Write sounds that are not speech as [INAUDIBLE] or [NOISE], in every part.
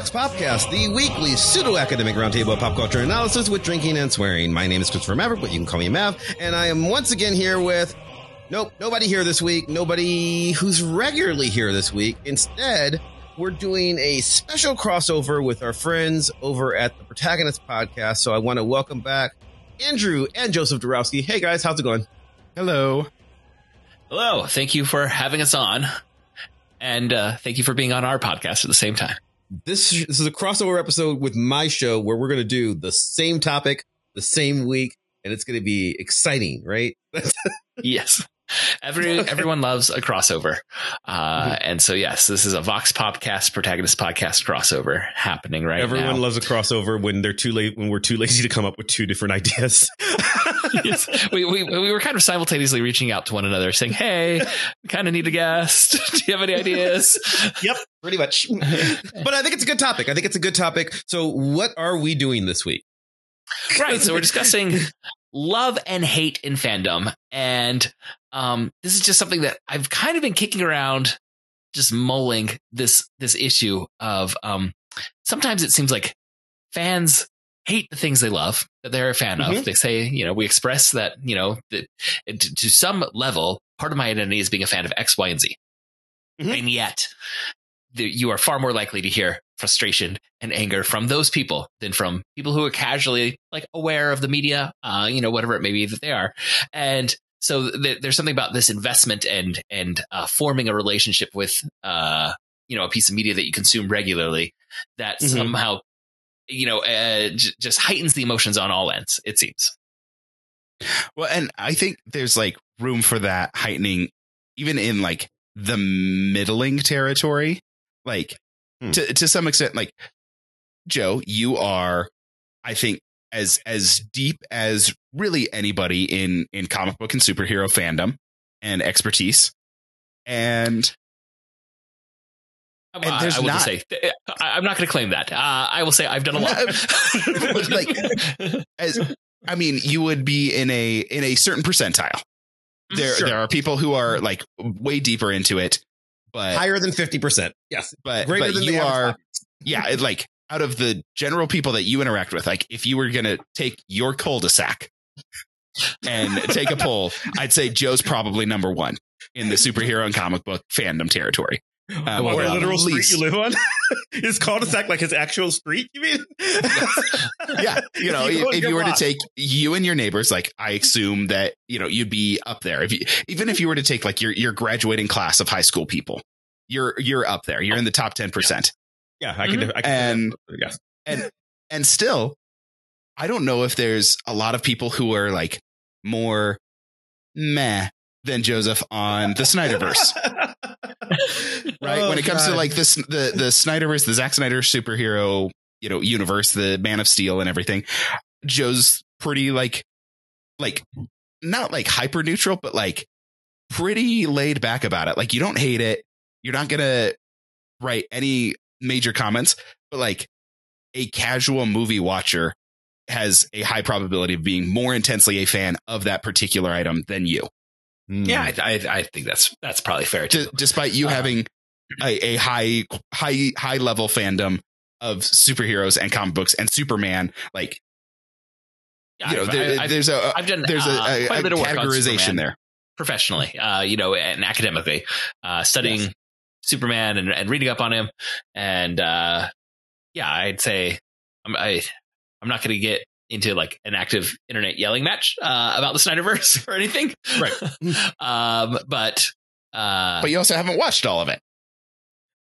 Hello and welcome back to Vox Popcast, the weekly pseudo-academic roundtable of pop culture analysis with drinking and swearing. My name is Christopher Maverick, but you can call me Mav, and I am once again here with nope, nobody here this week, nobody who's regularly here this week. Instead, we're doing a special crossover with our friends over at the Protagonist Podcast. So I want to welcome back Andrew and Joseph Dorowski. Hey guys, how's it going? Hello. Hello. Thank you for having us on. And uh, thank you for being on our podcast at the same time. This, this is a crossover episode with my show where we're going to do the same topic, the same week, and it's going to be exciting, right? [LAUGHS] yes. Every [LAUGHS] everyone loves a crossover, uh, and so yes, this is a Vox Popcast protagonist podcast crossover happening right Everyone now. Everyone loves a crossover when they're too late when we're too lazy to come up with two different ideas. [LAUGHS] yes. we, we we were kind of simultaneously reaching out to one another, saying, "Hey, kind of need a guest. [LAUGHS] Do you have any ideas?" yep, pretty much. but I think it's a good topic. I think it's a good topic. So, what are we doing this week? right. So we're discussing love and hate in fandom, and um, this is just something that I've kind of been kicking around, just mulling this this issue of um. Sometimes it seems like fans hate the things they love that they're a fan Mhm. of. They say, you know, we express that, you know, that to, to some level, part of my identity is being a fan of X, Y, and Z. Mhm. And yet, the, you are far more likely to hear frustration and anger from those people than from people who are casually like aware of the media, uh, you know, whatever it may be that they are. And so th- there's something about this investment and and uh, forming a relationship with uh, you know a piece of media that you consume regularly that Mhm. somehow you know uh, j- just heightens the emotions on all ends. It seems. Well, and I think there's like room for that heightening even in like the middling territory. Like Hmm. to to some extent, like Joe, you are, I think, as as deep as really anybody in in comic book and superhero fandom and expertise. And And I- there's I will just not- say I, I'm not going to claim that. Uh, I will say I've done a lot. [LAUGHS] Like- as I mean, you would be in a in a certain percentile. There Sure. there are people who are like way deeper into it, but Higher than 50%. Yes. but Greater but than you are audience. yeah it, like out of the general people that you interact with like if you were gonna take your cul-de-sac and [LAUGHS] take a poll i'd say joe's probably number one in the superhero and comic book fandom territory. Um, What, or literal street least- you live on? [LAUGHS] His cul-de-sac like his actual street, you mean? [LAUGHS] yeah you know If you if, go if your you were to take you and your neighbors like i assume that you know you'd be up there. If you even if you were to take like your your graduating class of high school people you're you're up there. You're in the top 10% Yeah, I can. Mm-hmm. I can And- yes. and and still i don't know if there's a lot of people who are like more meh than joseph on the snyderverse. [LAUGHS] Right? Oh, when it comes to like this the the snyderverse the Zack snyder superhero you know universe the man of steel and everything joe's pretty like like not like hyper neutral but like pretty laid back about it. Like you don't hate it. You're not gonna write any major comments but like a casual movie watcher has a high probability of being more intensely a fan of that particular item than you yeah, I, I, I think that's that's probably fair too. D- despite you Uh, having a, a high high high level fandom of superheroes and comic books and superman like you know I've- there- I've- there's a I've done there's a, uh, a, a a bit of categorization there professionally, uh, you know, and academically, uh, studying Yes. Superman and, and reading up on him. And, uh, yeah, I'd say I'm, I, I'm not going to get into like an active internet yelling match, uh, about the Snyderverse [LAUGHS] or anything. Right. [LAUGHS] um, but, uh, but you also haven't watched all of it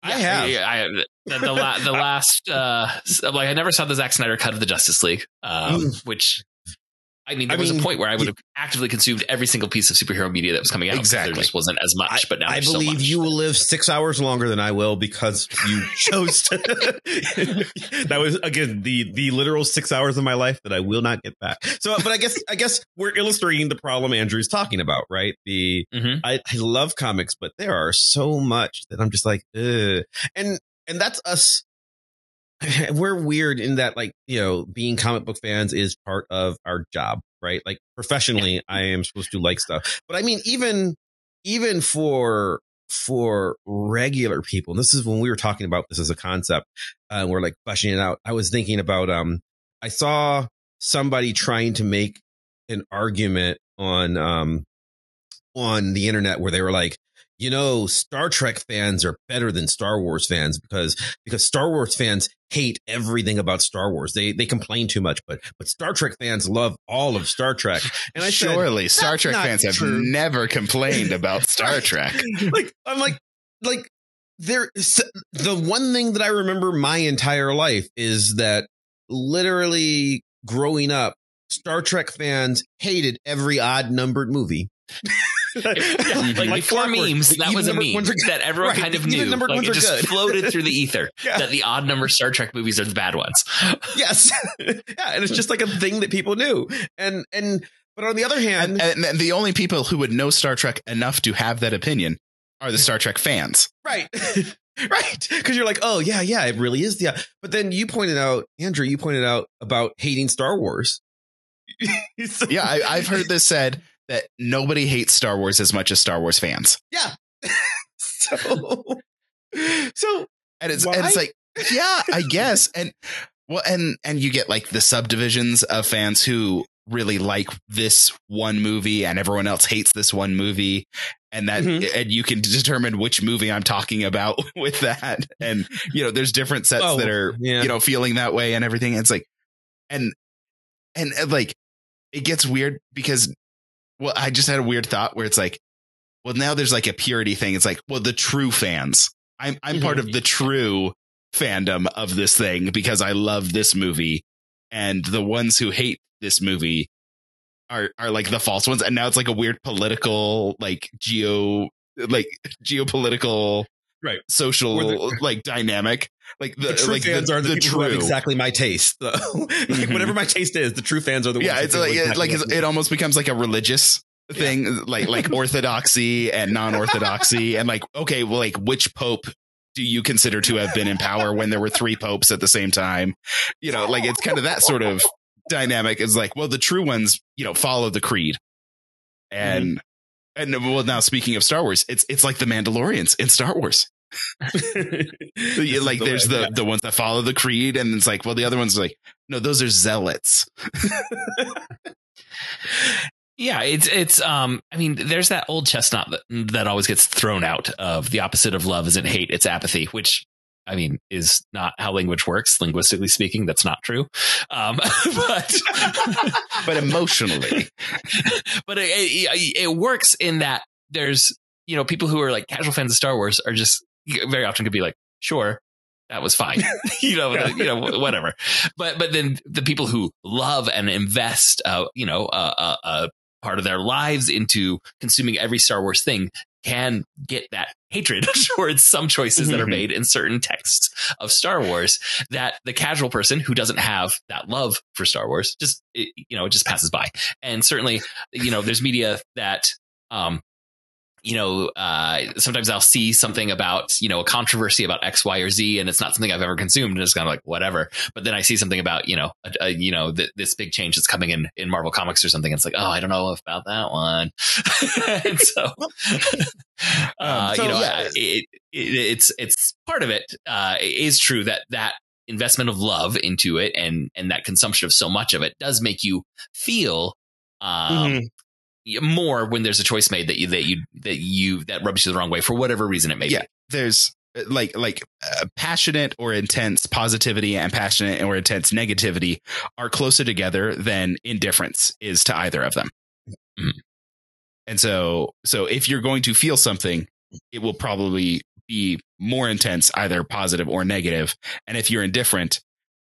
I have. yeah, I, the, the, la- the [LAUGHS] last, uh, like I never saw the Zack Snyder cut of the Justice League, um, which I mean, there I was mean, a point where I would have actively consumed every single piece of superhero media that was coming out. Exactly. There just wasn't as much, but now I so believe much. you will live six hours longer than I will because you chose to. [LAUGHS] that was again the the literal six hours of my life that I will not get back. So, but I guess I guess we're illustrating the problem Andrew's talking about, right? The Mhm. I, I love comics, but there are so much that I'm just like, Ugh. and and that's us. [LAUGHS] We're weird in that, like you know, being comic book fans is part of our job, right? Like professionally, I am supposed to like stuff, but I mean, even even for for regular people, and this is when we were talking about this as a concept, uh, we're like fleshing it out. I was thinking about, um, I saw somebody trying to make an argument on, um, on the internet where they were like, you know, Star Trek fans are better than Star Wars fans because because Star Wars fans hate everything about Star Wars. They they complain too much, but but Star Trek fans love all of Star Trek. And I surely said, Star Trek fans have never complained about [LAUGHS] Star Trek. [LAUGHS] like I'm like like there the one thing that I remember my entire life is that literally growing up, Star Trek fans hated every odd numbered movie. [LAUGHS] yeah, like, like before clockwork, memes, that was a meme that everyone right, kind of knew. Like it just good. floated through the ether [LAUGHS] yeah. that the odd number Star Trek movies are the bad ones. [LAUGHS] yes, [LAUGHS] yeah, and it's just like a thing that people knew. And and but on the other hand, and, and the only people who would know Star Trek enough to have that opinion are the Star Trek fans, right? right because you're like oh yeah yeah it really is yeah but then you pointed out andrew you pointed out about hating star wars so, yeah I, i've heard this said that nobody hates Star Wars as much as Star Wars fans. Yeah. [LAUGHS] so, so, and it's, and it's like, yeah, I guess. [LAUGHS] And well, and, and you get like the subdivisions of fans who really like this one movie and everyone else hates this one movie and that mm-hmm. and you can determine which movie I'm talking about [LAUGHS] with that and you know there's different sets oh, that are yeah. you know feeling that way and everything it's like and and like it gets weird because well, I just had a weird thought where it's like, well, now there's like a purity thing. It's like, well, the true fans. I'm I'm mm-hmm. part of the true fandom of this thing because I love this movie, and the ones who hate this movie are are like the false ones. And now it's like a weird political, like geo, like geopolitical, right, social the, like dynamic. Like the, the true like fans the, are the, the true exactly my taste. [LAUGHS] like mm-hmm. whatever my taste is, the true fans are the ones. yeah. It's like exactly like it almost becomes like a religious thing, yeah. like like [LAUGHS] orthodoxy and non-orthodoxy, and like okay, well, like which pope do you consider to have been in power when there were three popes at the same time? You know, like it's kind of that sort of dynamic. Is like, well, the true ones, you know, follow the creed, and mm and well, now speaking of Star Wars, it's it's like the Mandalorians in Star Wars. Like the there's way, the yeah. the ones that follow the creed and it's like well the other ones are like no those are zealots [LAUGHS] yeah it's it's um i mean there's that old chestnut that, that always gets thrown out of the opposite of love isn't hate it's apathy which I mean, is not how language works. Linguistically speaking, that's not true. Um, [LAUGHS] but [LAUGHS] but emotionally, but it, it, it, works in that there's you know people who are like casual fans of Star Wars are just very often could be like, sure, that was fine. [LAUGHS] [LAUGHS] you know, yeah. you know, whatever. But, but then the people who love and invest, uh, you know, a uh, uh, uh, part of their lives into consuming every Star Wars thing can get that hatred [LAUGHS] towards some choices that are mm-hmm. made in certain texts of Star Wars that the casual person who doesn't have that love for Star Wars just, you know, it just passes by. And certainly, you know, there's media that, um, you know, uh, sometimes I'll see something about, you know, a controversy about X, Y, or Z, and it's not something I've ever consumed, and it's kind of like whatever. But then I see something about, you know, a, a, you know, th- this big change that's coming in in Marvel Comics or something. And it's like, oh, I don't know about that one. [LAUGHS] and so, [LAUGHS] uh, um, so, you know, yeah. it, it, it's it's part of it uh, is true that that investment of love into it and and that consumption of so much of it does make you feel um, mm-hmm more when there's a choice made that you that you that you that rubs you the wrong way for whatever reason it may yeah, be. There's uh, like like uh, passionate or intense positivity and passionate or intense negativity are closer together than indifference is to either of them. Mm. And so so if you're going to feel something, it will probably be more intense either positive or negative. And if you're indifferent,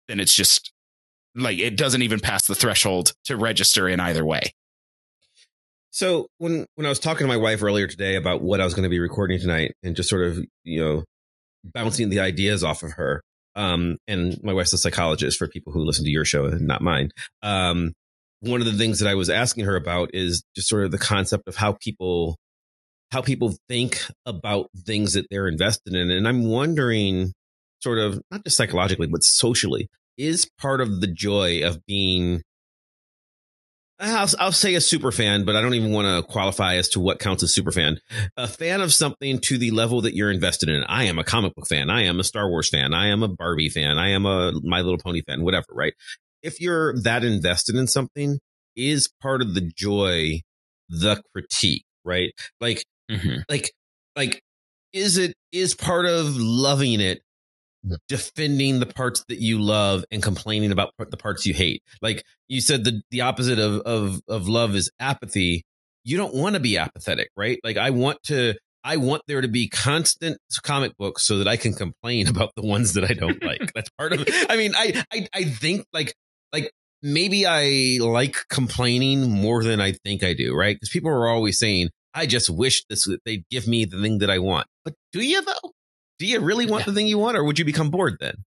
then it's just like it doesn't even pass the threshold to register in either way. So when when I was talking to my wife earlier today about what I was going to be recording tonight, and just sort of you know bouncing the ideas off of her, um, and my wife's a psychologist for people who listen to your show and not mine. Um, one of the things that I was asking her about is just sort of the concept of how people how people think about things that they're invested in, and I'm wondering, sort of not just psychologically but socially, is part of the joy of being I'll, I'll say a super fan, but I don't even want to qualify as to what counts as super fan. A fan of something to the level that you're invested in. I am a comic book fan. I am a Star Wars fan. I am a Barbie fan. I am a My Little Pony fan, whatever, right? If you're that invested in something, is part of the joy the critique, right? Like, Mhm. like, like, is it, is part of loving it defending the parts that you love and complaining about the parts you hate. Like you said, the the opposite of of of love is apathy. You don't want to be apathetic, right? Like I want to. I want there to be constant comic books so that I can complain [LAUGHS] about the ones that I don't like. That's part of. I mean, I I I think like like maybe I like complaining more than I think I do, right? Because people are always saying, "I just wish this they'd give me the thing that I want." But do you though? Do you really want Yeah. the thing you want, or would you become bored then?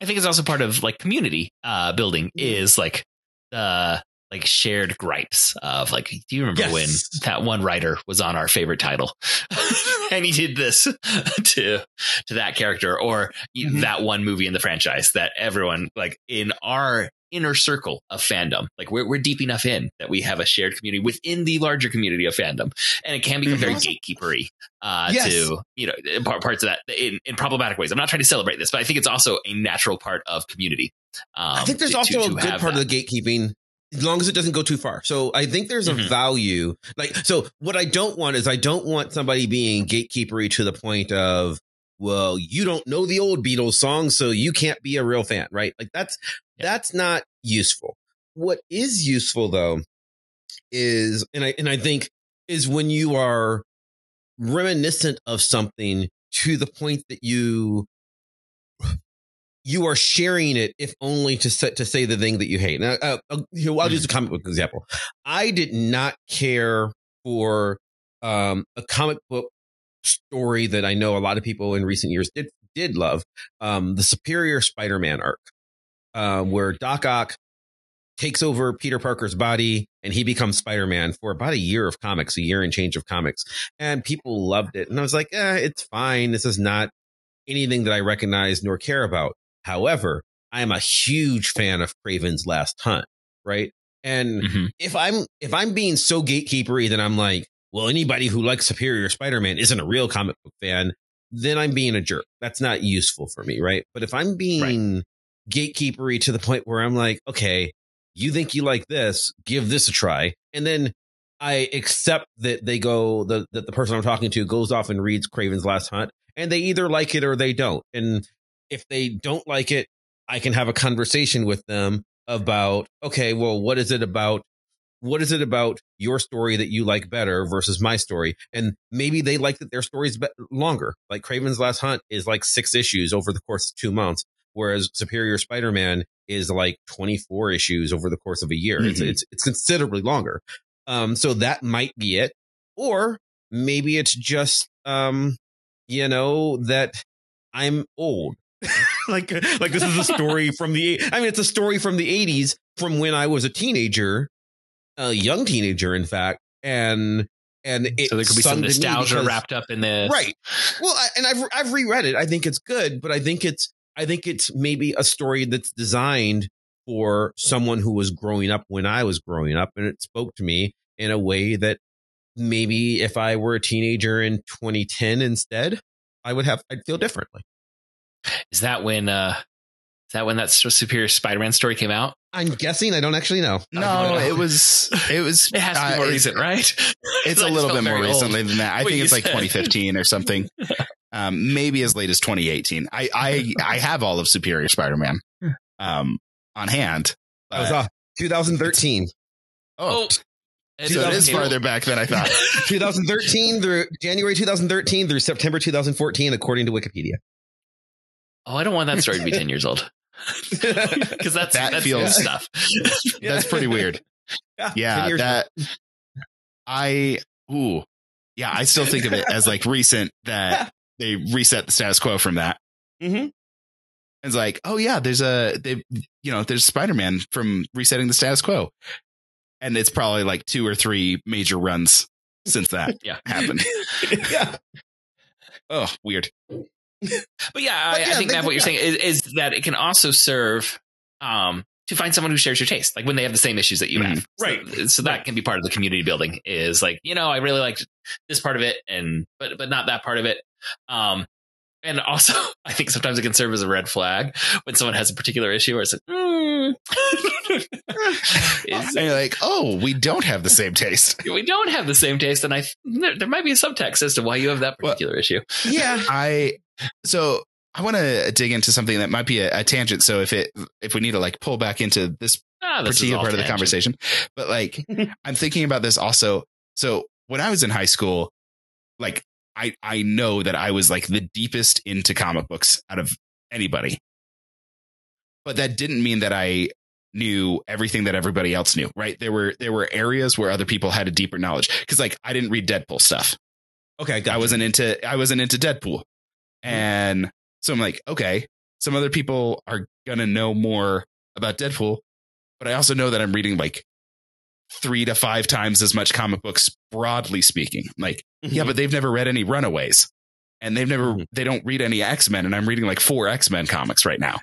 I think it's also part of like community uh, building is like the like shared gripes of like, do you remember Yes. when that one writer was on our favorite title [LAUGHS] and he did this [LAUGHS] to to that character or Mhm. that one movie in the franchise that everyone like in our inner circle of fandom like we're, we're deep enough in that we have a shared community within the larger community of fandom and it can become very Mhm. gatekeepery uh, Yes. to you know par- parts of that in, in problematic ways i'm not trying to celebrate this but i think it's also a natural part of community um, I think there's to- also to- a good part that. of the gatekeeping as long as it doesn't go too far. So I think there's a Mhm. value. Like, so what I don't want is I don't want somebody being gatekeepery to the point of, well, you don't know the old Beatles songs, so you can't be a real fan, right? Like that's, Yeah. that's not useful. What is useful though is, and I, and I think is when you are reminiscent of something to the point that you you are sharing it if only to say, to say the thing that you hate. Now, uh, I'll, I'll use a comic book example. I did not care for um, a comic book story that I know a lot of people in recent years did did love, um, the Superior Spider-Man arc, um, where Doc Ock takes over Peter Parker's body and he becomes Spider-Man for about a year of comics, a year and change of comics, and people loved it. And I was like, eh, it's fine. This is not anything that I recognize nor care about. However, I am a huge fan of Kraven's Last Hunt, right? And Mhm. if I'm if I'm being so gatekeepery that I'm like, well, anybody who likes Superior Spider-Man isn't a real comic book fan, then I'm being a jerk. That's not useful for me, right? But if I'm being gatekeepery to the point where I'm like, okay, you think you like this, give this a try, and then I accept that they go the that the person I'm talking to goes off and reads Kraven's Last Hunt, and they either like it or they don't. And if they don't like it, I can have a conversation with them about, okay, well, what is it about? What is it about your story that you like better versus my story? And maybe they like that their story's be- longer. Like Kraven's Last Hunt is like six issues over the course of two months, whereas Superior Spider-Man is like 24 issues over the course of a year. It's, Mhm. it's, it's considerably longer. Um, so that might be it. Or maybe it's just, um, you know, that I'm old. [LAUGHS] like, like this is a [LAUGHS] story from the, I mean, it's a story from the 80s from when I was a teenager, a young teenager, in fact. And, and it so there could be some sung to me nostalgia because- wrapped up in this Right. Well, I, and I've I've reread it. I think it's good, but I think it's I think it's maybe a story that's designed for someone who was growing up when I was growing up, and it spoke to me in a way that maybe if I were a teenager in 2010 instead, I would have I'd feel differently. is that when uh that when that superior spider-man story came out I'm guessing I don't actually know. No, [LAUGHS] it was it was it has to be uh, more it's- recent right [LAUGHS] It's a little bit more very old. recently than that. I what think you it's like 2015 or something. [LAUGHS] Um, maybe as late as 2018. I I I have all of Superior Spider-Man um on hand. I was but- off. 2013. oh so it is farther back than I thought. 2013 through January 2013 through September 2014, according to Wikipedia. oh i don't want that story to be 10 years old because that's [LAUGHS] That that's feels- stuff [LAUGHS] That's pretty weird. Yeah, Yeah, that I ooh. Yeah, I still think of it as like recent that [LAUGHS] they reset the status quo from that. Mhm. It's like, oh yeah, there's a they you know, there's Spider-Man from resetting the status quo. And it's probably like two or three major runs since that Yeah. happened. yeah. Oh, weird. But yeah, But I, yeah, I think Matt, what you're saying is, is that it can also serve um, to find someone who shares your taste, like when they have the same issues that you Mhm. have. Right. So, that can be part of the community building. Is like you know I really liked this part of it, and but but not that part of it. Um, and also [LAUGHS] I think sometimes it can serve as a red flag when someone has a particular issue where it's like, [LAUGHS] [LAUGHS] mm. Is- And you're like, oh, we don't have the same taste. we don't have the same taste, and I there, there might be a subtext as to why you have that Well- particular issue. Yeah. I so I want to dig into something that might be a, a tangent. So if it if we need to like pull back into this Ah, this particular all part of the conversation, but like [LAUGHS] I'm thinking about this also. So when I was in high school, like I I know that I was like the deepest into comic books out of anybody, but that didn't mean that I knew everything that everybody else knew. Right? There were there were areas where other people had a deeper knowledge because like I didn't read Deadpool stuff. Okay. I wasn't into I wasn't into Deadpool. And so I'm like, okay, some other people are gonna know more about Deadpool, but I also know that I'm reading like three to five times as much comic books, broadly speaking. Like, yeah, but they've never read any Runaways. And they've never Mhm. they don't read any X-Men, and I'm reading like four X-Men comics right now.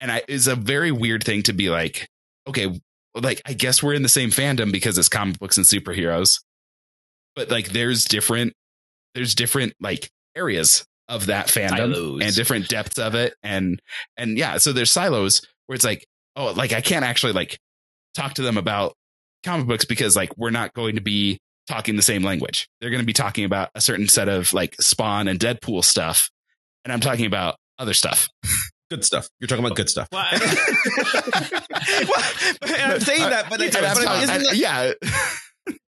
And I is a very weird thing to be like, okay, like I guess we're in the same fandom because it's comic books and superheroes. But like there's different there's different like areas of that fandom Silos. and different depths of it and and yeah so there's silos where it's like oh like i can't actually like talk to them about comic books because like we're not going to be talking the same language they're going to be talking about a certain set of like spawn and deadpool stuff and i'm talking about other stuff [LAUGHS] good stuff. You're talking about good stuff. Well, [LAUGHS] [LAUGHS] Well, I'm saying that, but, And but, I'm talking- isn't that, yeah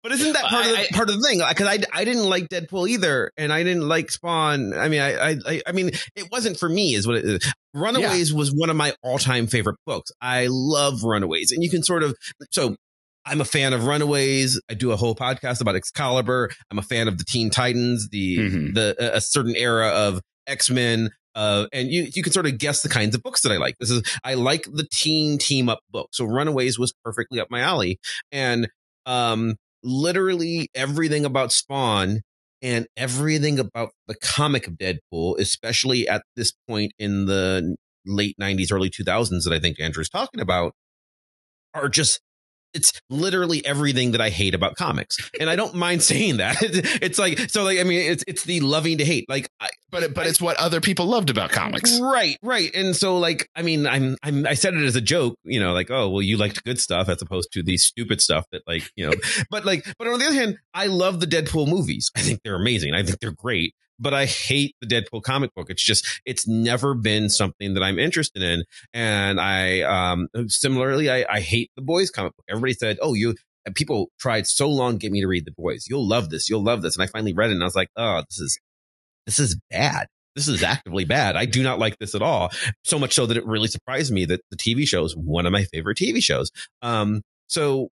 but isn't that part of the I- part of the thing? Because I, I didn't like Deadpool either, and I didn't like Spawn. I mean, I I I- I mean, it wasn't for me. Is what it is. Runaways was one of my all time favorite books. I love Runaways, and you can sort of so. I'm a fan of Runaways. I do a whole podcast about Excalibur. I'm a fan of the Teen Titans, the Mhm. the a certain era of X Men. Uh, and you you can sort of guess the kinds of books that I like. This is I like the teen team up book. So Runaways was perfectly up my alley, and um, literally everything about Spawn and everything about the comic of Deadpool, especially at this point in the late '90s, early 2000s that I think Andrew's talking about, are just it's literally everything that I hate about comics, and I don't mind [LAUGHS] saying that. [LAUGHS] It's like so, like I mean, it's it's the loving to hate. Like, I, but but it's what other people loved about comics right, right, and so like I mean, I'm I'm I said it as a joke, you know, like oh well, you liked good stuff as opposed to the stupid stuff that like you know, [LAUGHS] but like, but on the other hand, I love the Deadpool movies. I think they're amazing. I think they're great. But I hate the Deadpool comic book. It's just, it's never been something that I'm interested in. And I, um, similarly, I, I hate the boys comic book. Everybody said, oh, you, people tried so long get me to read the boys. You'll love this. You'll love this. And I finally read it and I was like, oh, this is, this is bad. This is actively bad. I do not like this at all. So much so that it really surprised me that the TV show is one of my favorite TV shows. Um, so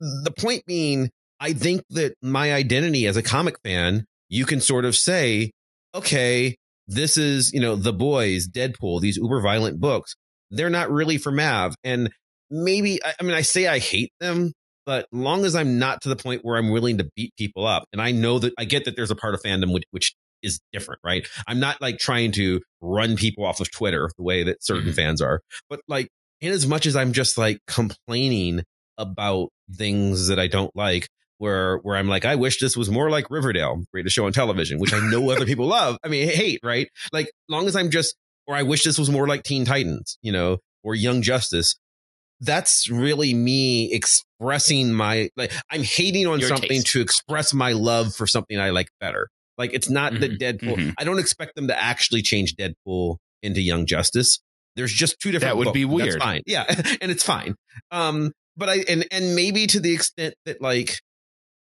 the point being, I think that my identity as a comic fan, you can sort of say, okay, this is, you know, the boys, Deadpool, these uber violent books. They're not really for Mav. And maybe, I, I mean, I say I hate them, but long as I'm not to the point where I'm willing to beat people up, and I know that I get that there's a part of fandom which, which is different, right? I'm not like trying to run people off of Twitter the way that certain Mhm. fans are, but like, in as much as I'm just like complaining about things that I don't like, where where I'm like, I wish this was more like Riverdale, greatest show on television, which I know other people love. I mean, hate, right? Like, long as I'm just, or I wish this was more like Teen Titans, you know, or Young Justice. That's really me expressing my like. I'm hating on Your something taste. to express my love for something I like better. Like, it's not that Deadpool. mhm. I don't expect them to actually change Deadpool into Young Justice. There's just two different. That would be books. That's weird. fine. Yeah, [LAUGHS] and it's fine. Um, but I and and maybe to the extent that like,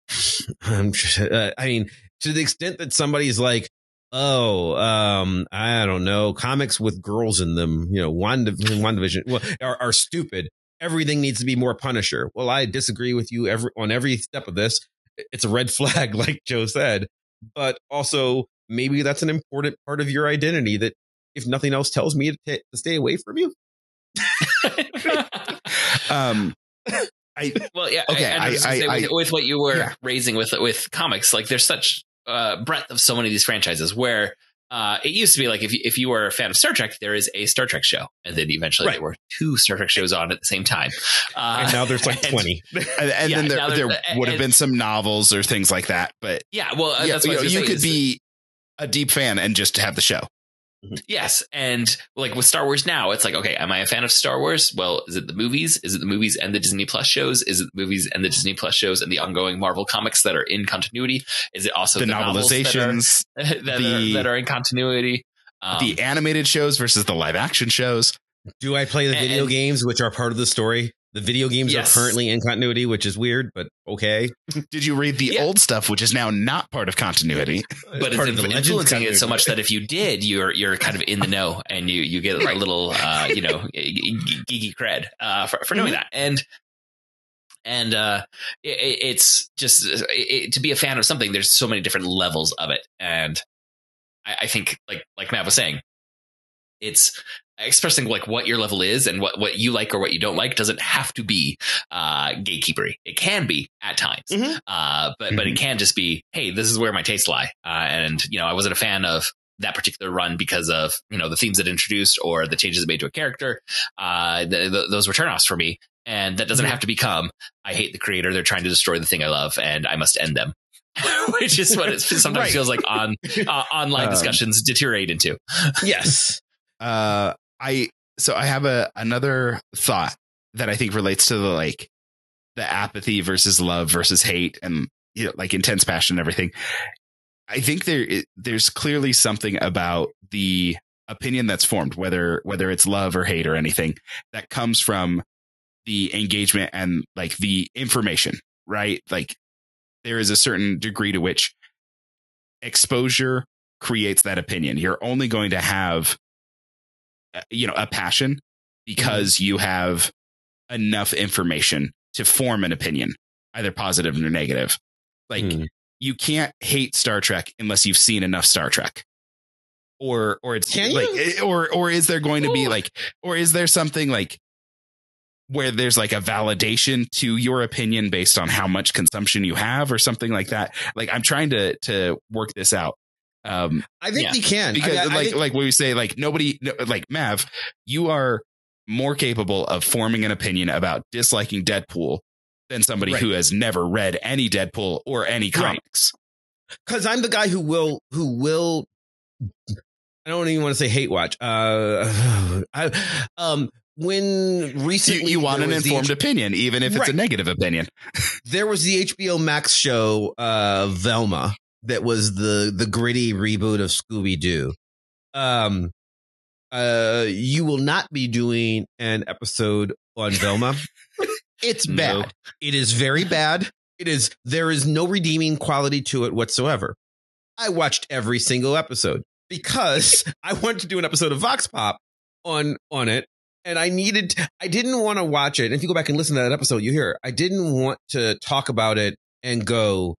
[LAUGHS] I'm just, uh, I mean, to the extent that somebody's like, oh, um, I don't know, comics with girls in them, you know, one [LAUGHS] division well, are, are stupid. Everything needs to be more Punisher. Well, I disagree with you every on every step of this. It's a red [LAUGHS] flag, like Joe said, but also maybe that's an important part of your identity that, if nothing else, tells me to, t- to stay away from you. um well, yeah. Okay, I, I, was I- say, I- with, with what you were Yeah. raising with with comics, like there's such uh, breadth of so many of these franchises where uh, it used to be like if you, if you were a fan of Star Trek, there is a Star Trek show, and then eventually Right. there were two Star Trek shows on at the same time. Uh, and now there's like and- 20. [LAUGHS] and, and Yeah, then there, there would have been some novels or things like that. But Yeah, well, uh, yeah, that's what you, I was you could be a deep fan and just have the show. Yes, and like with Star Wars now, it's like, okay, am I a fan of Star Wars? Well, is it the movies? Is it the movies and the Disney Plus shows? Is it the movies and the Disney Plus shows and the ongoing Marvel comics that are in continuity? Is it also the, the, novels that are, novelizations, [LAUGHS] that, the- are, that are in continuity? Um, the animated shows versus the live action shows. Do I play the And- video games, which are part of the story? The video games Yes. are currently in continuity, which is weird, but okay. [LAUGHS] Did you read the Yeah. old stuff, which is now not part of continuity? [LAUGHS] but it's part of the inf- Legends influencing it so much that if you did, you're you're kind of in the know and you you get a little uh, you know [LAUGHS] ge- ge- geeky cred uh, for, for knowing that and and uh, it, it- it's just it, it- to be a fan of something. There's so many different levels of it, and I, I think like like Matt was saying, it's expressing like what your level is and what what you like or what you don't like doesn't have to be uh gatekeepery. It can be at times. Mhm. uh but but it can just be hey this is where my tastes lie. Uh, and you know i wasn't a fan of that particular run because of you know the themes it introduced or the changes it made to a character. Uh th- th- those were turnoffs for me. And that doesn't Mhm. have to become i hate the creator. They're trying to destroy the thing i love and i must end them. [LAUGHS] Which is what it sometimes Right. feels like on [LAUGHS] uh, online Um, discussions deteriorate into. Yes. Uh, I so I have a another thought that I think relates to the like the apathy versus love versus hate and you know, like intense passion and everything. I think there there's clearly something about the opinion that's formed, whether whether it's love or hate or anything, that comes from the engagement and like the information, right? Like there is a certain degree to which exposure creates that opinion. You're only going to have, you know, a passion because you have enough information to form an opinion, either positive or negative. Like Hmm. you can't hate Star Trek unless you've seen enough Star Trek. Or, or it's Can like, you? eh, or, or is there going to be like, or is there something like where there's like a validation to your opinion based on how much consumption you have or something like that? Like I'm trying to, to work this out. Um, I think Yeah. you can. because I, I like think- like when we say like nobody no, like Mav, you are more capable of forming an opinion about disliking Deadpool than somebody Right. who has never read any Deadpool or any comics. because I'm the guy who will who will. I don't even want to say hate watch. Uh, [SIGHS] I, um, when recently you want an informed H- opinion, even if it's a negative opinion. [LAUGHS] there was the HBO Max show uh, Velma that was the the gritty reboot of Scooby Doo. Um, uh, you will not be doing an episode on Velma. [LAUGHS] it's No. bad. It is very bad. It is there is no redeeming quality to it whatsoever. I watched every single episode because I wanted to do an episode of Vox Pop on on it and I needed I didn't want to watch it. If you go back and listen to that episode, you hear I didn't want to talk about it and go,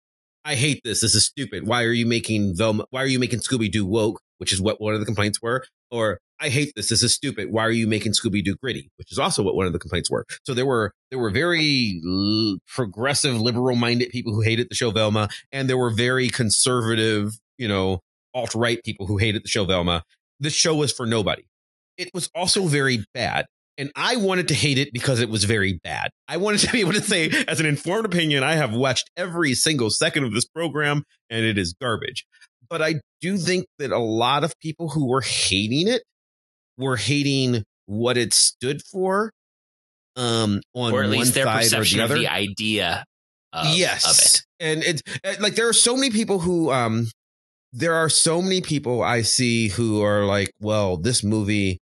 I hate this. This is stupid. Why are you making Velma why are you making Scooby Doo woke, which is what one of the complaints were, or I hate this. This is stupid. Why are you making Scooby Doo gritty? Which is also what one of the complaints were. So there were there were very l- progressive, liberal minded people who hated the show Velma, and there were very conservative, you know, alt right people who hated the show Velma. This show was for nobody. It was also very bad. And I wanted to hate it because it was very bad. I wanted to be able to say, as an informed opinion, I have watched every single second of this program and it is garbage. But I do think that a lot of people who were hating it were hating what it stood for. Um, on or at least one their side or perception the of other. the idea of, yes, of it. and it's uh, like there are so many people who um, there are so many people I see who are like, well, this movie,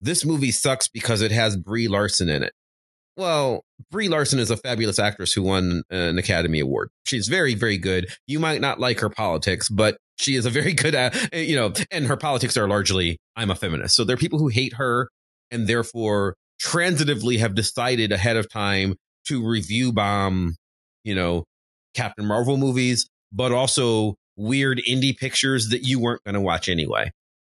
this movie sucks because it has Brie Larson in it. Well, Brie Larson is a fabulous actress who won an Academy Award. She's very, very good. You might not like her politics, but she is a very good, uh, you know, and her politics are largely, I'm a feminist. So there are people who hate her and therefore transitively have decided ahead of time to review bomb, you know, Captain Marvel movies, but also weird indie pictures that you weren't going to watch anyway.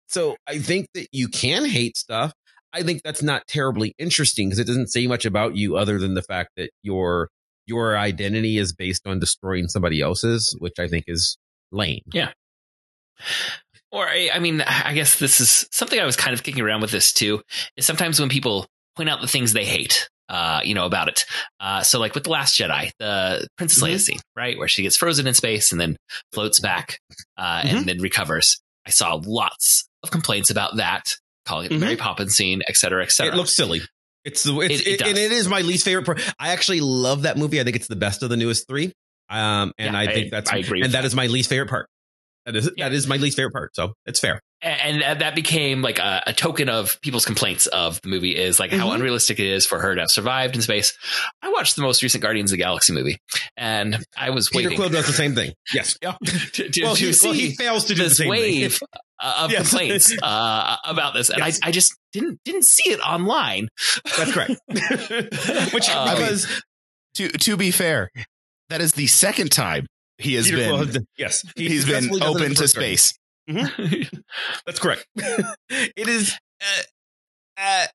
So I think that you can hate stuff. I think that's not terribly interesting because it doesn't say much about you other than the fact that your your identity is based on destroying somebody else's, which I think is lame. Yeah. Or I, I mean, I guess this is something I was kind of kicking around with this too. Is sometimes when people point out the things they hate, uh, you know, about it. Uh, so like with the Last Jedi, the Princess Mhm. Leia scene, right, where she gets frozen in space and then floats back uh, Mhm. and then recovers. I saw lots of complaints about that, calling it the Mhm. Mary Poppins scene, et cetera, et cetera. It looks silly. It's the it's It- it it, and it is my least favorite part. I actually love that movie. I think it's the best of the newest three. Um, and Yeah, I think that's I agree and with that is my least favorite part. That is Yeah. that is my least favorite part. So it's fair. and and that became like a, a token of people's complaints of the movie is like how Mhm. unrealistic it is for her to have survived in space. I watched the most recent Guardians of the Galaxy movie, and I was Peter waiting Quill does the same thing. Yes. [LAUGHS] to, to, well, to he, see well, he fails to do the same wave thing. [LAUGHS] uh, of Yes. complaints uh, about this, and Yes. I, I just didn't didn't see it online. That's correct. [LAUGHS] Which Uh, because To to be fair, that is the second time he has Peter been Quill has yes he he's been successfully does it in open to space. [LAUGHS] That's correct. [LAUGHS] it is. Uh, uh,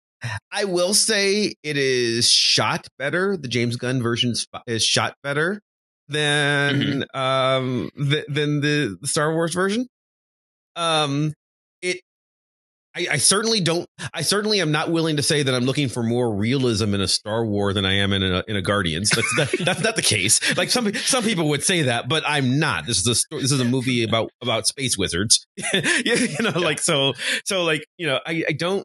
I will say it is shot better. The James Gunn version is- shot better than um th- than the, the Star Wars version. Um. I, I certainly don't. I certainly am not willing to say that I'm looking for more realism in a Star War than I am in a in a Guardians. That's that, [LAUGHS] that's not the case. Like some some people would say that, but I'm not. This is a this is a movie about about space wizards. [LAUGHS] you you know, like so so like you know, I I don't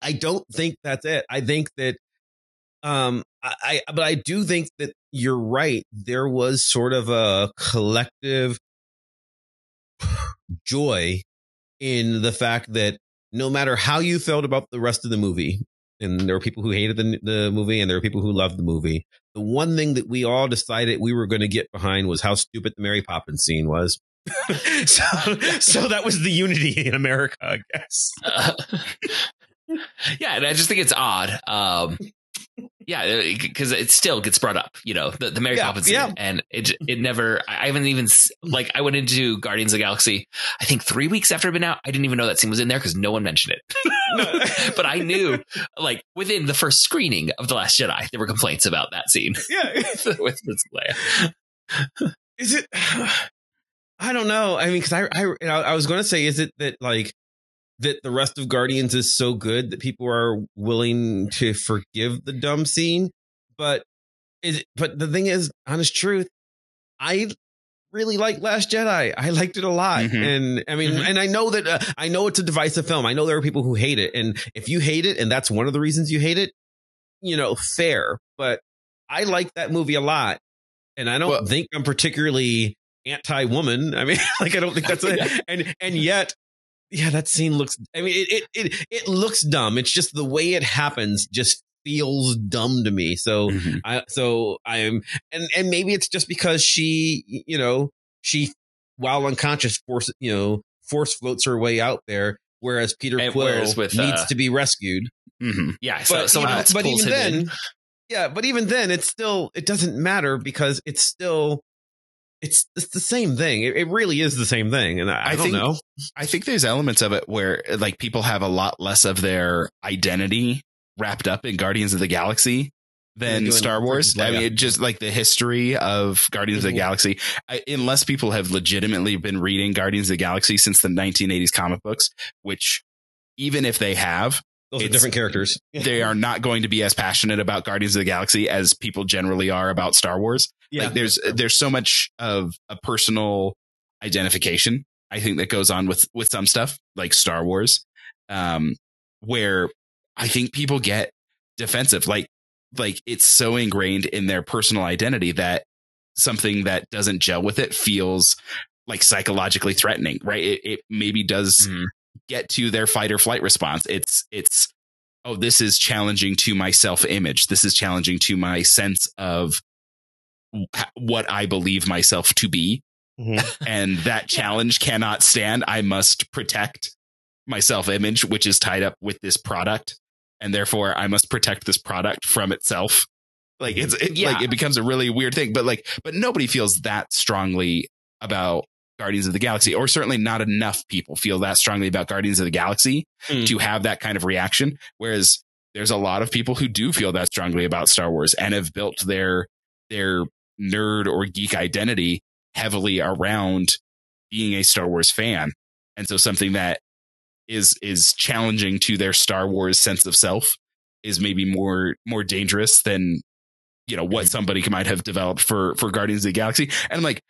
I don't think that's it. I think that um I, I but I do think that you're right. There was sort of a collective [SIGHS] joy in the fact that no matter how you felt about the rest of the movie, and there were people who hated the the movie, and there were people who loved the movie. The one thing that we all decided we were going to get behind was how stupid the Mary Poppins scene was. [LAUGHS] so, so that was the unity in America, I guess. Uh, [LAUGHS] yeah, and I just think it's odd. Um, yeah, uh, because it still gets brought up, you know, the, the Mary Yeah, Poppins scene, yeah. and it it never. I haven't even like I went into Guardians of the Galaxy. I think three weeks after it had been out, I didn't even know that scene was in there because no one mentioned it. [LAUGHS] [LAUGHS] but I knew, like within the first screening of the Last Jedi, there were complaints about that scene Yeah, with Princess Leia. is it? [SIGHS] I don't know. I mean, because I, I, I was going to say, is it that like that the rest of Guardians is so good that people are willing to forgive the dumb scene? But is but the thing is, honest truth, I really like Last Jedi. I liked it a lot, Mhm. and I mean, Mhm. and I know that uh, I know it's a divisive film. I know there are people who hate it, and if you hate it, and that's one of the reasons you hate it, you know, fair. But I like that movie a lot, and I don't Well- think I'm particularly anti-woman. I mean, [LAUGHS] like I don't think that's a, [LAUGHS] and and yet. Yeah, that scene looks. I mean, it, it it it looks dumb. It's just the way it happens just feels dumb to me. So Mhm. I so I'm and and maybe it's just because she you know she while unconscious force you know force floats her way out there, whereas Peter And Quill with, needs uh, to be rescued. Mhm. Yeah, so But someone even, else but pulls even then, in. yeah, but even then, it's still it doesn't matter because it's still. It's, it's the same thing. It, it really is the same thing, and I, I, I don't think- know. I think there's elements of it where like people have a lot less of their identity wrapped up in Guardians of the Galaxy than Star Wars. I mean, it just like the history of Guardians of the mm-hmm. Galaxy, I, unless people have legitimately been reading Guardians of the Galaxy since the 1980s comic books, which even if they have, Those are different characters. [LAUGHS] they are not going to be as passionate about Guardians of the Galaxy as people generally are about Star Wars. Yeah, Like there's there's so much of a personal identification I think that goes on with with some stuff like Star Wars, um, where I think people get defensive. Like like it's so ingrained in their personal identity that something that doesn't gel with it feels like psychologically threatening. Right? It, it maybe does Mhm. Get to their fight or flight response. It's it's oh this is challenging to my self image. This is challenging to my sense of what I believe myself to be. Mhm. [LAUGHS] And that challenge cannot stand. I must protect my self image, which is tied up with this product. And therefore I must protect this product from itself. Like it's it, Yeah. like it becomes a really weird thing. But like, but nobody feels that strongly about Guardians of the Galaxy, or certainly not enough people feel that strongly about Guardians of the Galaxy Mm. to have that kind of reaction. Whereas there's a lot of people who do feel that strongly about Star Wars and have built their their nerd or geek identity heavily around being a Star Wars fan. and so something that is is challenging to their Star Wars sense of self is maybe more more dangerous than you know what somebody might have developed for for Guardians of the Galaxy. And I'm like,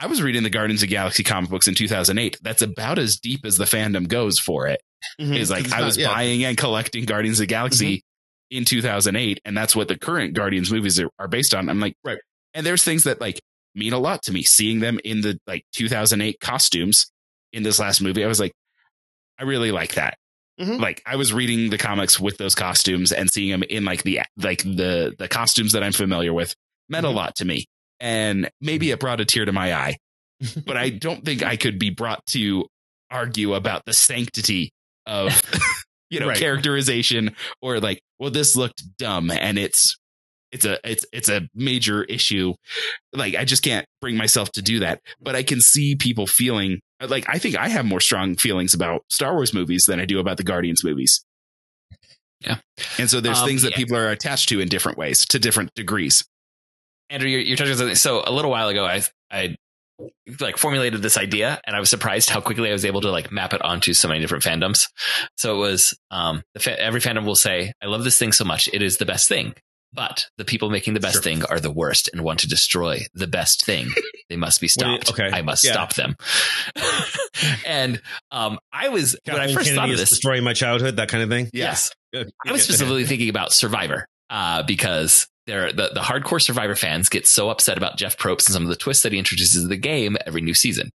I was reading the Guardians of the Galaxy comic books in 2008. That's about as deep as the fandom goes for it. Mhm. Is like I not- was yeah. buying and collecting Guardians of the Galaxy in 2008, and that's what the current Guardians movies are, are based on. I'm like, Right. And there's things that like mean a lot to me. Seeing them in the like 2008 costumes in this last movie, I was like, I really like that. Mhm. Like I was reading the comics with those costumes and seeing them in like the like the the costumes that I'm familiar with meant a Mhm. lot to me. And maybe it brought a tear to my eye, [LAUGHS] but I don't think I could be brought to argue about the sanctity of [LAUGHS] you know Right. characterization or like well this looked dumb and it's it's a it's it's a major issue like i just can't bring myself to do that but i can see people feeling like i think i have more strong feelings about star wars movies than i do about the guardians movies Yeah. and so there's Um, things that yeah. people are attached to in different ways to different degrees Andrew, you're, you're touching on something. So a little while ago, I I like formulated this idea, and I was surprised how quickly I was able to like map it onto so many different fandoms. So it was um, the fa- every fandom will say, "I love this thing so much; it is the best thing." But the people making the best Sure. thing are the worst and want to destroy the best thing. [LAUGHS] They must be stopped. okay. I must Yeah. stop them. [LAUGHS] and um, I was when I first Kennedy thought of this. destroying my childhood, that kind of thing. Yes, Good. I was specifically thinking about Survivor uh, because they're, the, the hardcore Survivor fans get so upset about Jeff Probst and some of the twists that he introduces to the game every new season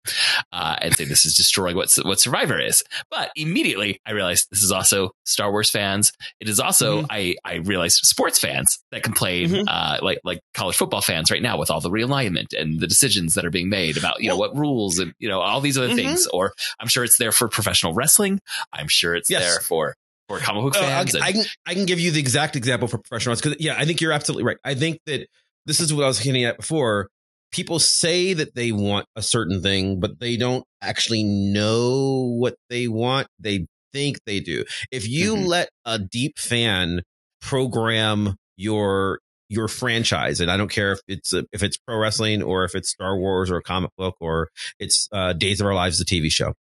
uh, and say this is destroying what, what Survivor is. But immediately I realized this is also Star Wars fans. It is also, Mhm. I, I realized sports fans that complain Mhm. uh, like, like college football fans right now with all the realignment and the decisions that are being made about, you know, what rules and, you know, all these other Mhm. things. Or I'm sure it's there for professional wrestling. I'm sure it's Yes. there for, for comic book Oh, I, fans. and- I can I can give you the exact example for professionals because yeah, I think you're absolutely right. I think that this is what I was hinting at before. People say that they want a certain thing, but they don't actually know what they want. They think they do. If you Mhm. let a deep fan program your your franchise, and I don't care if it's a, if it's pro wrestling or if it's Star Wars or a comic book or it's uh, Days of Our Lives, the TV show,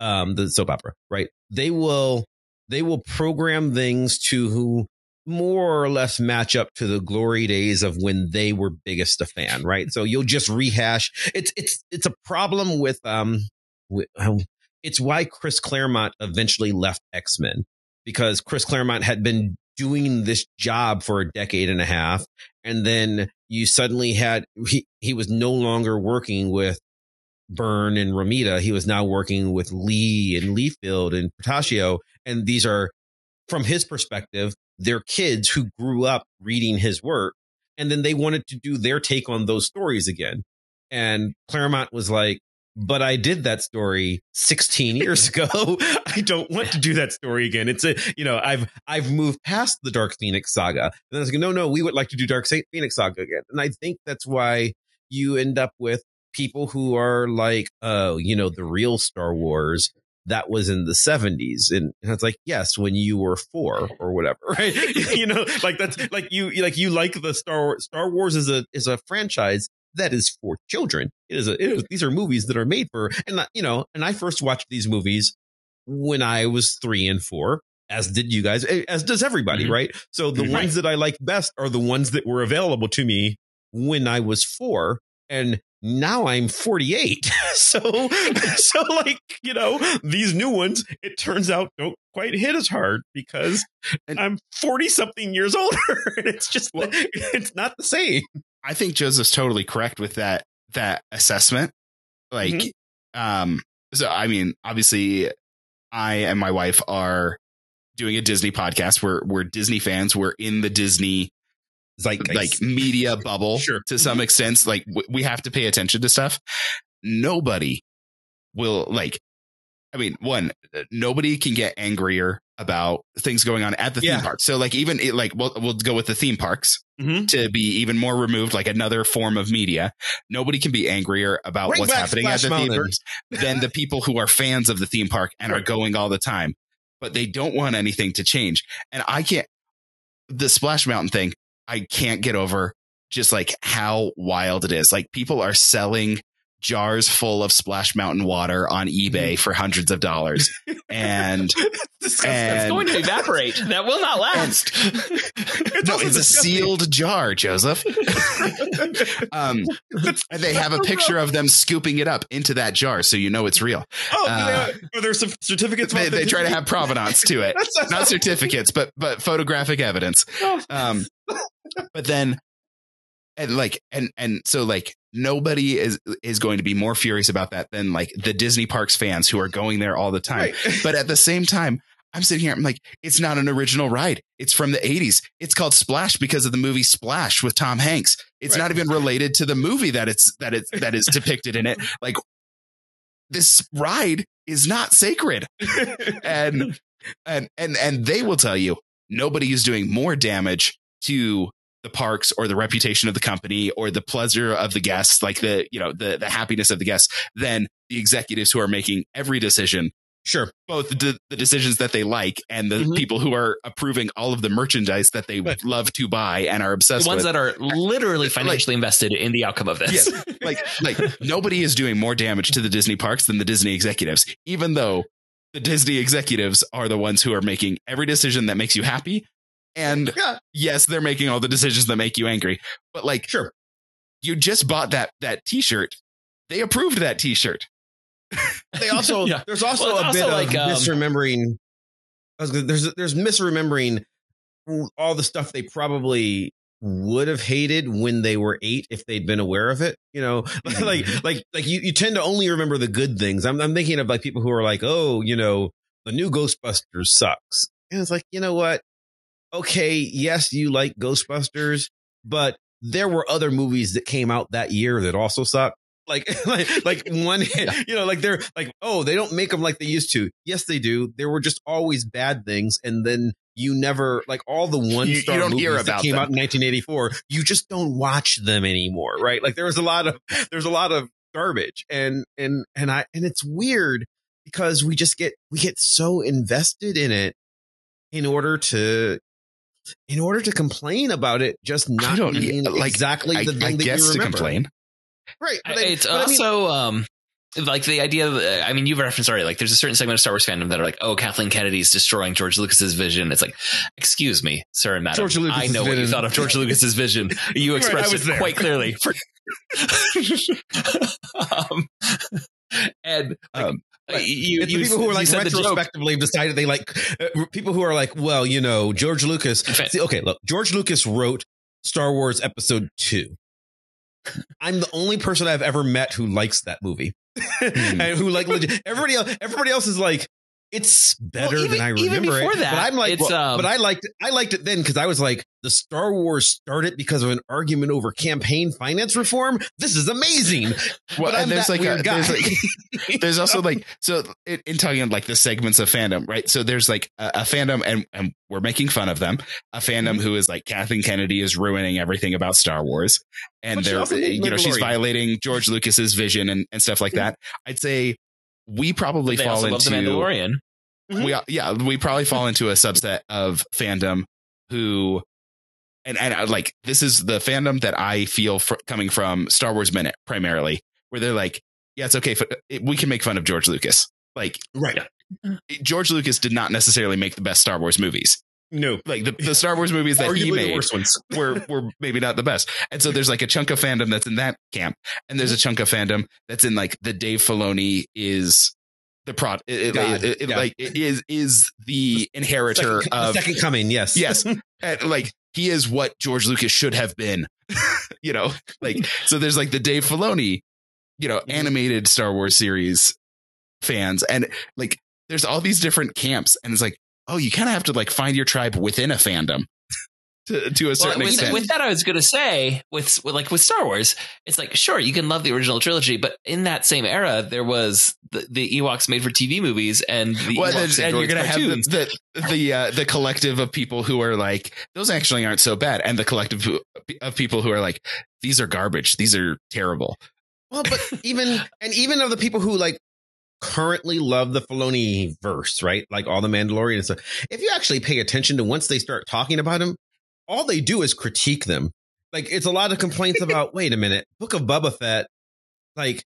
um, the soap opera, right? They will they will program things to who more or less match up to the glory days of when they were biggest a fan, right? So you'll just rehash. It's it's it's a problem with um, with, um it's why Chris Claremont eventually left X Men because Chris Claremont had been doing this job for a decade and a half, and then you suddenly had he he was no longer working with Byrne and Romita. He was now working with Lee and Liefeld and Portacio. And these are, from his perspective, they're kids who grew up reading his work. And then they wanted to do their take on those stories again. And Claremont was like, but I did that story 16 [LAUGHS] years ago. [LAUGHS] I don't want to do that story again. It's a, you know, I've, I've moved past the Dark Phoenix saga. And I was like, no, no, we would like to do Dark Phoenix saga again. And I think that's why you end up with people who are like, oh, you know, the real Star Wars that was in the 70s. And, and it's like, yes, when you were four or whatever, [LAUGHS] right? [LAUGHS] you know, like that's like you, like you like the Star Wars, Star Wars is a, is a franchise that is for children. It is a, it is, these are movies that are made for, and you know, and I first watched these movies when I was three and four. As did you guys, eh, as does everybody, Mhm. right? So the Mhm. ones that I like best are the ones that were available to me when I was four. And now I'm 48. [LAUGHS] so, [LAUGHS] so like, you know, these new ones, it turns out don't quite hit as hard because And- I'm 40 something years older. [LAUGHS] and it's just, it's not the same. I think Joseph's totally correct with that that assessment. Like, Mhm. um, so I mean, obviously, I and my wife are doing a Disney podcast. We're we're Disney fans. We're in the Disney Zeitgeist. like media bubble Sure. to some extent. Like w- we have to pay attention to stuff. Nobody will like. I mean, one, nobody can get angrier about things going on at the Yeah. theme park. So, like, even it, like we'll we'll go with the theme parks Mhm. to be even more removed, like another form of media. Nobody can be angrier about Bring what's happening Splash at the theme parks than the people who are fans of the theme park and are going all the time. But they don't want anything to change. And I can't, the Splash Mountain thing, I can't get over just like how wild it is. Like people are selling jars full of Splash Mountain water on eBay for hundreds of dollars. And [LAUGHS] It's and going to evaporate. That will not last. no, also it's a sealed jar, Joseph. [LAUGHS] um, and they have a picture of them scooping it up into that jar, so you know it's real. Oh, Uh, are there some certificates? They, they try to have provenance to it, That's- [LAUGHS] that's- not certificates, but but photographic evidence. Um, but then, and like, and and so like nobody is is going to be more furious about that than like the Disney parks fans who are going there all the time. Right. [LAUGHS] But at the same time, I'm sitting here. I'm like, it's not an original ride. It's from the 80s. It's called Splash because of the movie Splash with Tom Hanks. It's Right. not even related to the movie that it's that it's that is depicted in it. [LAUGHS] Like this ride is not sacred. [LAUGHS] and and and and they will tell you nobody is doing more damage to the parks or the reputation of the company or the pleasure of the guests like the you know the the happiness of the guests than the executives who are making every decision Sure. both the, the decisions that they like and the Mhm. people who are approving all of the merchandise that they Right. love to buy and are obsessed the ones with that are literally financially invested in the outcome of this. Yes. like like nobody is doing more damage to the Disney parks than the Disney executives, even though the Disney executives are the ones who are making every decision that makes you happy. And Yeah. yes, they're making all the decisions that make you angry. But like Sure. you just bought that that t-shirt. They approved that t-shirt. They also [LAUGHS] Yeah. there's also Well, a it's bit also of um, misremembering. I was gonna- there's there's misremembering all the stuff they probably would have hated when they were eight if they'd been aware of it. You know, [LAUGHS] like like like you, you tend to only remember the good things. I'm I'm thinking of like people who are like, oh, you know, the new Ghostbusters sucks, and it's like, you know what? Okay, yes, you like Ghostbusters, but there were other movies that came out that year that also sucked. Like, [LAUGHS] like, like [LAUGHS] one, you know, like they're like, oh, they don't make them like they used to. Yes, they do. There were just always bad things, and then you never like all the one [LAUGHS] You- you star movies hear that came them. out in 1984. You just don't watch them anymore, right? Like there was a lot of there's a lot of garbage, and and and I and it's weird because we just get we get so invested in it in order to in order to complain about it just not don't- being like, exactly I, the thing I that guess you to remember. complain. Right. but I- it's but I mean- also um like the idea of uh, I mean you've referenced already like there's a certain segment of Star Wars fandom that are like oh Kathleen Kennedy's destroying George Lucas's vision it's like excuse me sir and madam George Lucas's I know what you thought of George Lucas's vision you [LAUGHS] expressed was it there. quite clearly [LAUGHS] [LAUGHS] um, and like, Um, uh, you, it's you, the people who are like retrospectively have decided they like uh, people who are like, well, you know, George Lucas. See, okay, look, George Lucas wrote Star Wars Episode Two. I'm the only person I've ever met who likes that movie, [LAUGHS] Hmm. and who like legit, everybody else. Everybody else is like, it's better Well, even- than I remember it. that, but I'm like, well, um, but I liked it. I liked it then because I was like, the Star Wars started because of an argument over campaign finance reform. This is amazing. [LAUGHS] Well, and there's like, a, there's like [LAUGHS] [LAUGHS] there's also like so in, in talking like the segments of fandom, right? So there's like a, a fandom, and and we're making fun of them. A fandom Mm-hmm. who is like Kathleen Kennedy is ruining everything about Star Wars, and But they're you know she's violating George Lucas's vision and and stuff like that. I'd say we probably they fall also love into the Mandalorian. We yeah we probably fall into a subset of fandom who and and I, like this is the fandom that I feel fr- coming from Star Wars Minute primarily where they're like yeah it's okay f- it, we can make fun of George Lucas. Like right. George Lucas did not necessarily make the best Star Wars movies No. like the, the Star Wars movies that he Arguably made worst ones. [LAUGHS] were were maybe not the best. And so there's like a chunk of fandom that's in that camp, and there's a mm-hmm. chunk of fandom that's in like the Dave Filoni is the prod, it, it- it- it- yeah. like it is is the inheritor Second, of the second coming. Yes. yes, And, [LAUGHS] eh, like he is what George Lucas should have been, [LAUGHS] you know. Like so, there's like the Dave Filoni, you know, mm-hmm. animated Star Wars series fans, and like there's all these different camps, and it's like. Oh, you kind of have to like find your tribe within a fandom [LAUGHS] to, to a Well, certain with, extent. with that, I was going to say, with, with like with Star Wars, it's like sure you can love the original trilogy, but in that same era, there was the, the Ewoks made for TV movies and the well, Ewoks and, and you're going gonna have the the the, uh, the collective of people who are like those actually aren't so bad, and the collective of people who are like these are garbage, these are terrible. Well, but even and even of the people who like currently love the Filoni verse, right? Like all the Mandalorian stuff. If you actually pay attention to once they start talking about him, all they do is critique them. Like it's a lot of complaints [LAUGHS] about. wait a minute, Book of Boba Fett. Like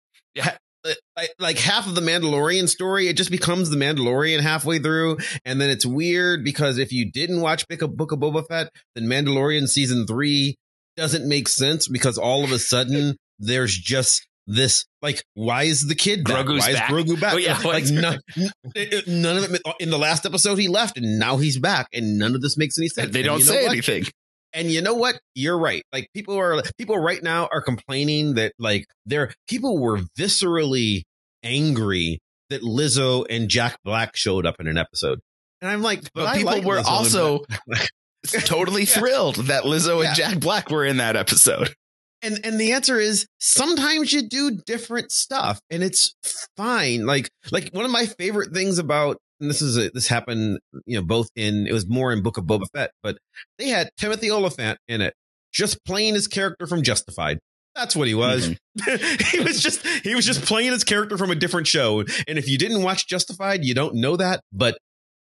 uh, like, like half of the Mandalorian story, it just becomes the Mandalorian halfway through, and then it's weird because if you didn't watch Book of, Book of Boba Fett, then Mandalorian season three doesn't make sense because all of a sudden there's just this like why is the kid back? Grogu's why is back. Grogu back? Oh, yeah, like none, [LAUGHS] none of it in the last episode he left and now he's back and none of this makes any sense. They don't say anything. And you know what? You're right. Like people are people right now are complaining that like they're people were viscerally angry that Lizzo and Jack Black showed up in an episode. And I'm like, but, But, people like were Lizzo also [LAUGHS] totally Yeah. thrilled that Lizzo Yeah. and Jack Black were in that episode. And and the answer is sometimes you do different stuff and it's fine. Like like one of my favorite things about and this is a, this happened, you know, both in it was more in Book of Boba Fett, but they had Timothy Olyphant in it, just playing his character from Justified. That's what he was. Mm-hmm. [LAUGHS] he was just he was just playing his character from a different show. And if you didn't watch Justified, you don't know that. But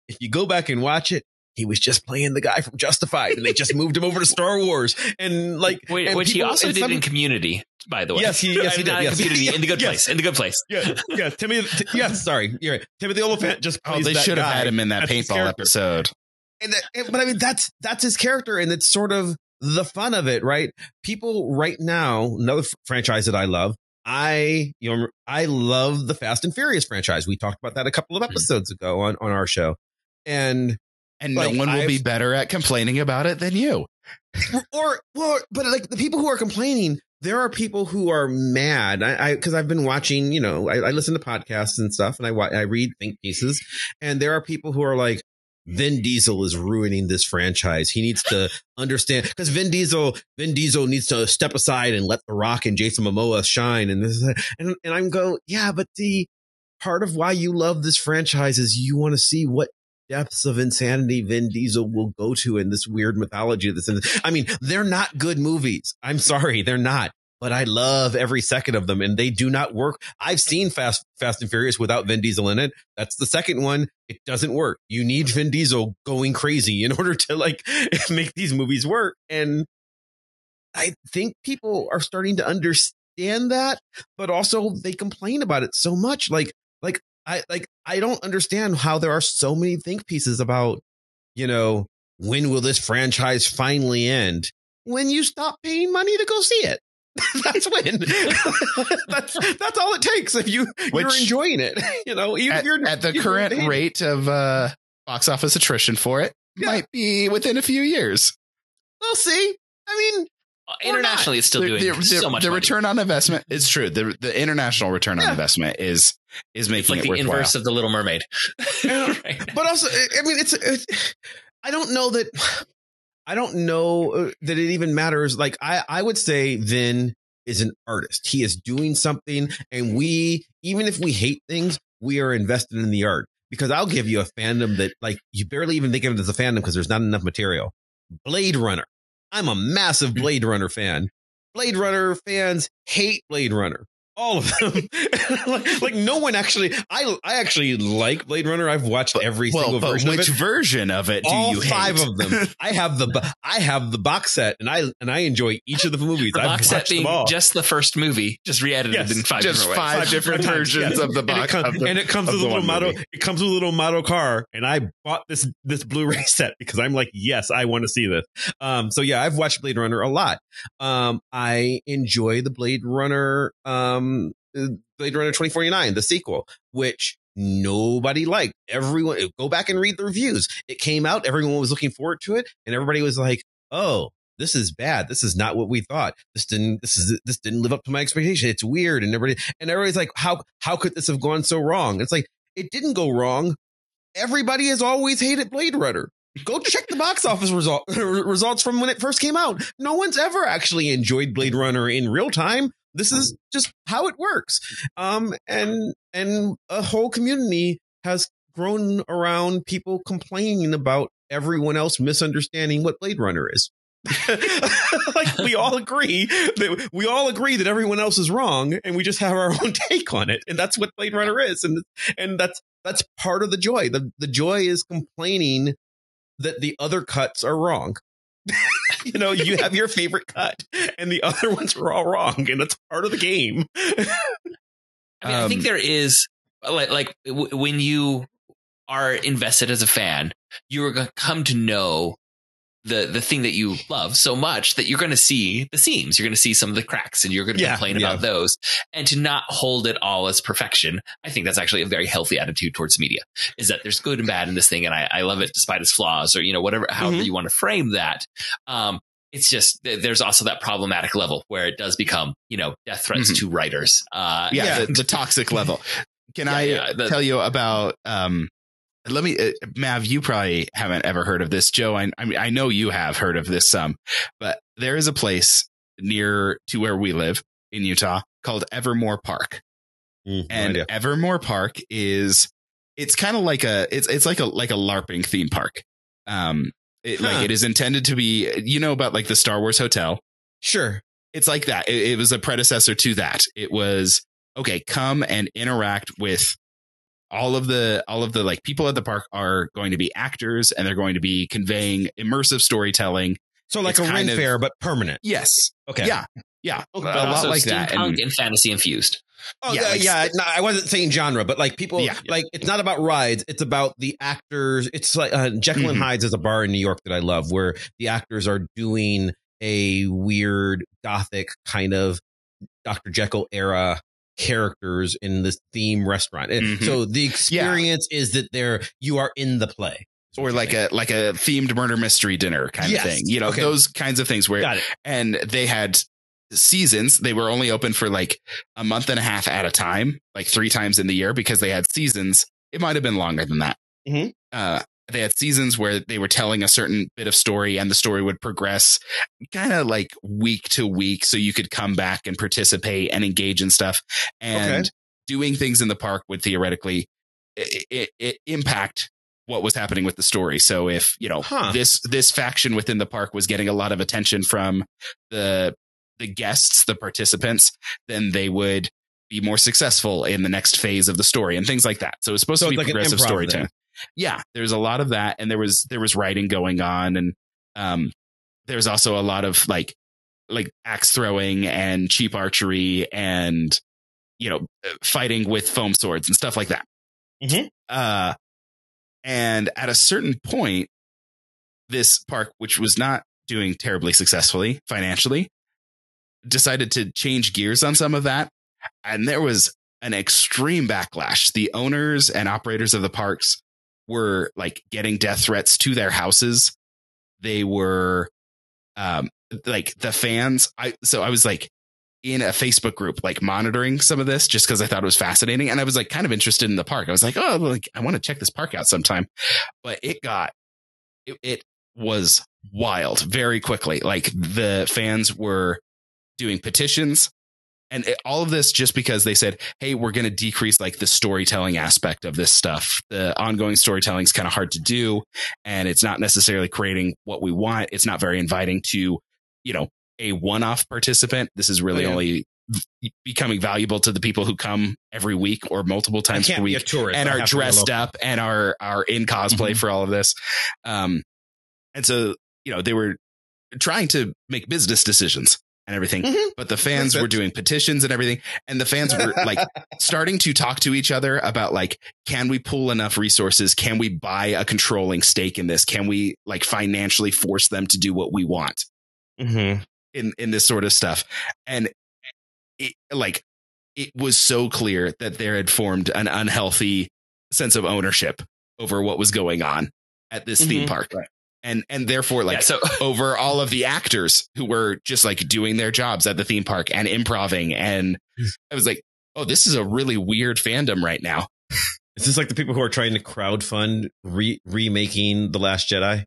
if you go back and watch it, he was just playing the guy from Justified, and they just moved him over to Star Wars. And like, Wait, and which he also did some- in Community, by the way. Yes, he- yes, he did, not in yes. Community, in the [LAUGHS] good Yes. place, in the good place. yeah, yeah. Timothy, t- yes, sorry, you're right. Timothy Olyphant just Oh, they that should have had him in that paintball episode. And, that- and- but I mean, that's that's his character, and it's sort of the fun of it, right? People right now, another f- franchise that I love. I you know I love the Fast and Furious franchise. We talked about that a couple of mm-hmm. episodes ago on on our show, and And Like, no one will I've- be better at complaining about it than you. [LAUGHS] or or but like the people who are complaining there are people who are mad i i because i've been watching you know I, I listen to podcasts and stuff and i i read think pieces and there are people who are like Vin Diesel is ruining this franchise. He needs to [LAUGHS] understand because Vin Diesel, Vin Diesel needs to step aside and let The Rock and Jason Momoa shine. And this, and and I'm go, yeah, but the part of why you love this franchise is you want to see what depths of insanity Vin Diesel will go to in this weird mythology of this. I mean, they're not good movies. I'm sorry, they're not. But I love every second of them, and they do not work. I've seen Fast Fast and Furious without Vin Diesel in it. That's the second one. It doesn't work. You need Vin Diesel going crazy in [LAUGHS] order to like [LAUGHS] make these movies work. And I think people are starting to understand that, but also they complain about it so much. Like, like I like I don't understand how there are so many think pieces about, you know, when will this franchise finally end? When you stop paying money to go see it. [LAUGHS] that's when. [LAUGHS] that's that's all it takes if you you're enjoying it. [LAUGHS] You know, even if At, you're at the you're current paying- rate of uh, box office attrition for it, Yeah. might be within a few years. We'll see. I mean, Internationally, it's still the, doing the- so much the money. return on investment is true. The the international return on investment is is It's making like it the worthwhile. inverse of the Little Mermaid. [LAUGHS] Right. but also i I mean it's, it's i don't know that i don't know uh, that it even matters like i i would say then is an artist he is doing something and we even if we hate things we are invested in the art because i'll give you a fandom that like you barely even think of it as a fandom because there's not enough material blade runner i'm a massive blade runner fan. Blade runner fans hate blade runner all of them [LAUGHS] like, like no one actually i i actually like blade runner i've watched every well, single but version which of it version of it do all you five hate? of them [LAUGHS] i have the i have the box set and i and i enjoy each of the movies The I've box set watched them being all. just the first movie, just re-edited Yes, in five just different ways. five Five different times, versions yes. of the and it, box. com- the- and it comes with a little one model movie. it comes with a little model car and i bought this this blu-ray [LAUGHS] set because i'm like yes i want to see this um so yeah i've watched blade runner a lot um i enjoy the blade runner um uh, blade runner 2049 the sequel which nobody liked everyone go back and read the reviews it came out everyone was looking forward to it and everybody was like oh this is bad. This is not what we thought. This didn't. This is this didn't live up to my expectation. It's weird, and everybody and everybody's like, how how could this have gone so wrong? It's like it didn't go wrong. Everybody has always hated Blade Runner. Go check the box office result, [LAUGHS] results from when it first came out. No one's ever actually enjoyed Blade Runner in real time. This is just how it works. Um, and and a whole community has grown around people complaining about everyone else misunderstanding what Blade Runner is. [LAUGHS] like we all agree that we all agree that everyone else is wrong and we just have our [LAUGHS] own take on it and that's what blade runner is and and that's that's part of the joy the the joy is complaining that the other cuts are wrong [LAUGHS] you know you have your favorite cut and the other ones are all wrong and that's part of the game. [LAUGHS] I, mean, I think Um, there is like like w- when you are invested as a fan, you're going to come to know the the thing that you love so much that you're going to see the seams, you're going to see some of the cracks, and you're going to Yeah, complain yeah. about those. And to not hold it all as perfection, I think that's actually a very healthy attitude towards media. Is that there's good and bad in this thing, and I, I love it despite its flaws, or you know whatever, however Mhm. you want to frame that. Um, it's just there's also that problematic level where it does become you know death threats Mhm. to writers. Uh, yeah. The, the toxic level. Can Yeah, I the- tell you about? Um, let me, uh, Mav. You probably haven't ever heard of this, Joe. I, I mean, I know you have heard of this some, but there is a place near to where we live in Utah called Evermore Park, Mm, and idea. Evermore Park is it's kind of like a it's it's like a like a LARPing theme park. Um, it, Huh. like it is intended to be. You know about like the Star Wars Hotel sure. it's like that. It, it was a predecessor to that. It was okay. Come and interact with all of the all of the like people at the park are going to be actors and they're going to be conveying immersive storytelling. So like It's a ring of- fair, but permanent. Yes. Okay. Yeah. Yeah. Okay. a but lot like that. And, and fantasy infused. Oh Yeah, yeah, like- yeah. No, I wasn't saying genre, but like people, Yeah, yeah. like it's not about rides. It's about the actors. It's like uh, Jekyll and Mhm. Hyde's is a bar in New York that I love, where the actors are doing a weird gothic kind of Dr. Jekyll era characters in this theme restaurant. Mhm. So the experience is that they're you are in the play, or like a like a themed murder mystery dinner kind Yes. of thing. You know, Okay. those kinds of things where and they had seasons. They were only open for like a month and a half at a time, like three times in the year because they had seasons. It might have been longer than that. Mhm. Uh, they had seasons where they were telling a certain bit of story and the story would progress kind of like week to week. So you could come back and participate and engage in stuff and Okay. doing things in the park would theoretically it, it, it impact what was happening with the story. So if, you know, Huh. this, this faction within the park was getting a lot of attention from the, the guests, the participants, then they would be more successful in the next phase of the story and things like that. So it's supposed So to be like progressive storytelling. Yeah, there's a lot of that, and there was there was writing going on, and um, there's also a lot of like like axe throwing and cheap archery and you know fighting with foam swords and stuff like that. Mhm. Uh, and at a certain point, this park, which was not doing terribly successfully financially, decided to change gears on some of that. And there was an extreme backlash. The owners and operators of the parks were like getting death threats to their houses. They were, um, like the fans. I, so I was like in a Facebook group, like monitoring some of this just because I thought it was fascinating. And I was like kind of interested in the park. I was like, oh, like I want to check this park out sometime. But it got, it, it was wild very quickly. Like the fans were doing petitions and it, all of this just because they said, "Hey, we're going to decrease like the storytelling aspect of this stuff. The ongoing storytelling is kind of hard to do, and it's not necessarily creating what we want. It's not very inviting to, you know, a one-off participant. This is really Oh, yeah. only becoming valuable to the people who come every week or multiple times per a week tourist and I are have to be a dressed up and are are in cosplay Mhm. for all of this. Um, and so you know they were trying to make business decisions and everything, Mhm. but the fans were doing petitions and everything, and the fans were like [LAUGHS] starting to talk to each other about like, can we pull enough resources? Can we buy a controlling stake in this? Can we like financially force them to do what we want? Mhm. in in this sort of stuff and it like it was so clear that there had formed an unhealthy sense of ownership over what was going on at this theme Mhm. park and and therefore like yeah, so [LAUGHS] over all of the actors who were just like doing their jobs at the theme park and improving and [LAUGHS] i was like oh this is a really weird fandom right now. Is this like the people who are trying to crowdfund re- remaking The Last Jedi?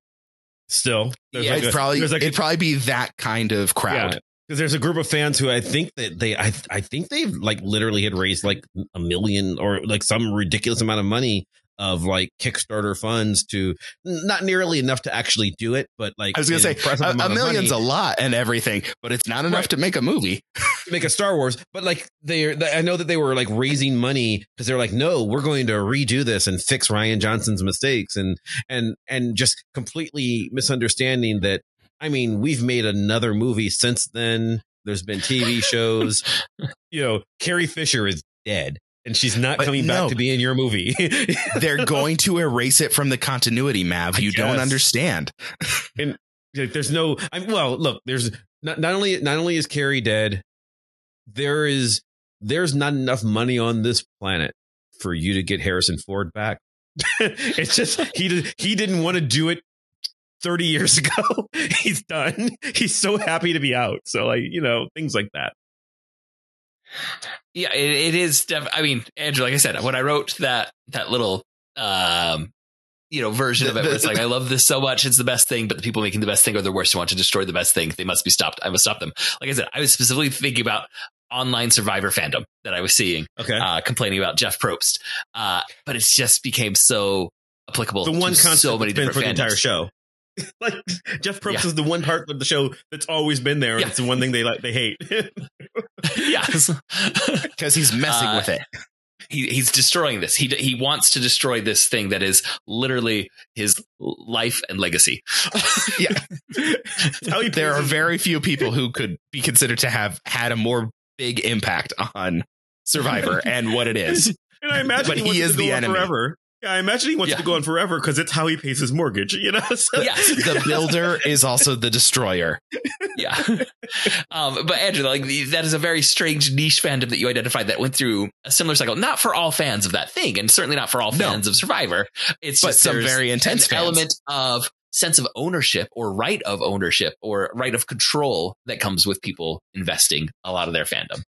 Still, There's yeah like it'd a- probably like it'd probably be that kind of crowd. because there's a group of fans who I think that they I I think they've like literally had raised like a million or like some ridiculous amount of money of like Kickstarter funds to not nearly enough to actually do it, but like I was gonna say a, a million's a lot and everything, but it's not enough Right. to make a movie. [LAUGHS] to make a Star Wars. But like they, they I know that they were like raising money because they're like, no, we're going to redo this and fix Rian Johnson's mistakes and and and just completely misunderstanding that. I mean, we've made another movie since then. There's been TV shows. [LAUGHS] you know, Carrie Fisher is dead. And she's not But coming no. back to be in your movie. [LAUGHS] They're going to erase it from the continuity, Mav. You don't understand. Like, there's no. I'm well. Look, there's not not only not only is Carrie dead, there is there's not enough money on this planet for you to get Harrison Ford back. [LAUGHS] it's just he he didn't want to do it 30 years [LAUGHS] ago. He's done. He's so happy to be out. So like you know things like that. Yeah, it, it is. Def- I mean, Andrew, like I said, when I wrote that that little um, you know version of it, where it's like I love this so much, it's the best thing, but the people making the best thing are the worst who want to destroy the best thing. They must be stopped. I must stop them. Like I said, I was specifically thinking about online survivor fandom that I was seeing Okay. uh, complaining about Jeff Probst, uh, but it's just became so applicable. the one concept so many different for the entire fandoms. show. [LAUGHS] like Jeff Probst Yeah. is the one part of the show that's always been there. and Yeah. It's the one thing they like they hate. [LAUGHS] [LAUGHS] yes. [LAUGHS] Because he's messing Uh, with it. he, he's destroying this. He he wants to destroy this thing that is literally his life and legacy. [LAUGHS] Yeah. That's how he There are very few people who could be considered to have had a more big impact on Survivor and what it is. And I imagine But he, he is the enemy. forever. Yeah, I imagine he wants Yeah. to go on forever because it's how he pays his mortgage. You know. [LAUGHS] So- yes. The [LAUGHS] builder is also the destroyer. yeah. [LAUGHS] Um, but Andrew, like that is a very strange niche fandom that you identified that went through a similar cycle. Not for all fans of that thing, and certainly not for all No. fans of Survivor. It's But just some very intense fans. element of sense of ownership or right of ownership or right of control that comes with people investing a lot of their fandom.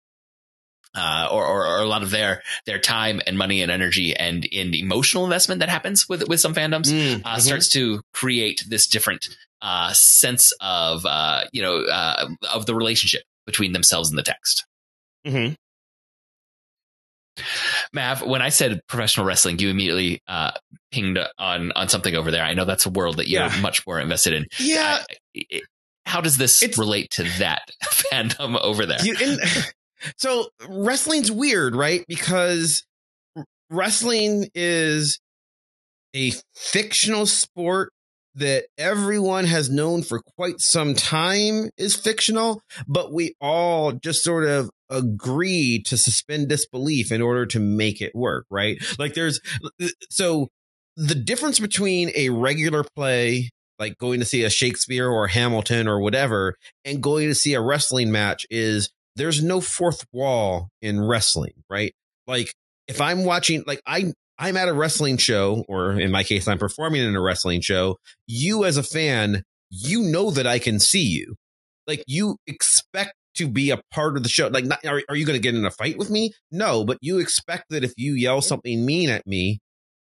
Uh, or, or, or a lot of their their time and money and energy and in emotional investment that happens with with some fandoms Mm, uh, mhm. starts to create this different uh, sense of uh, you know uh, of the relationship between themselves and the text. Mhm. Mav, when I said professional wrestling, you immediately uh, pinged on on something over there. I know that's a world that you're Yeah. much more invested in. Yeah. I- it- how does this It's- relate to that [LAUGHS] fandom over there? You- and- so wrestling's weird, right? Because wrestling is a fictional sport that everyone has known for quite some time is fictional, but we all just sort of agree to suspend disbelief in order to make it work, right? Like there's uh, so the difference between a regular play like going to see a Shakespeare or Hamilton or whatever and going to see a wrestling match is there's no fourth wall in wrestling, right? Like if I'm watching, like I, I'm at a wrestling show, or in my case, I'm performing in a wrestling show. You as a fan, you know that I can see you. Like you expect to be a part of the show. Like, not, are, are you going to get in a fight with me? No, but you expect that if you yell something mean at me,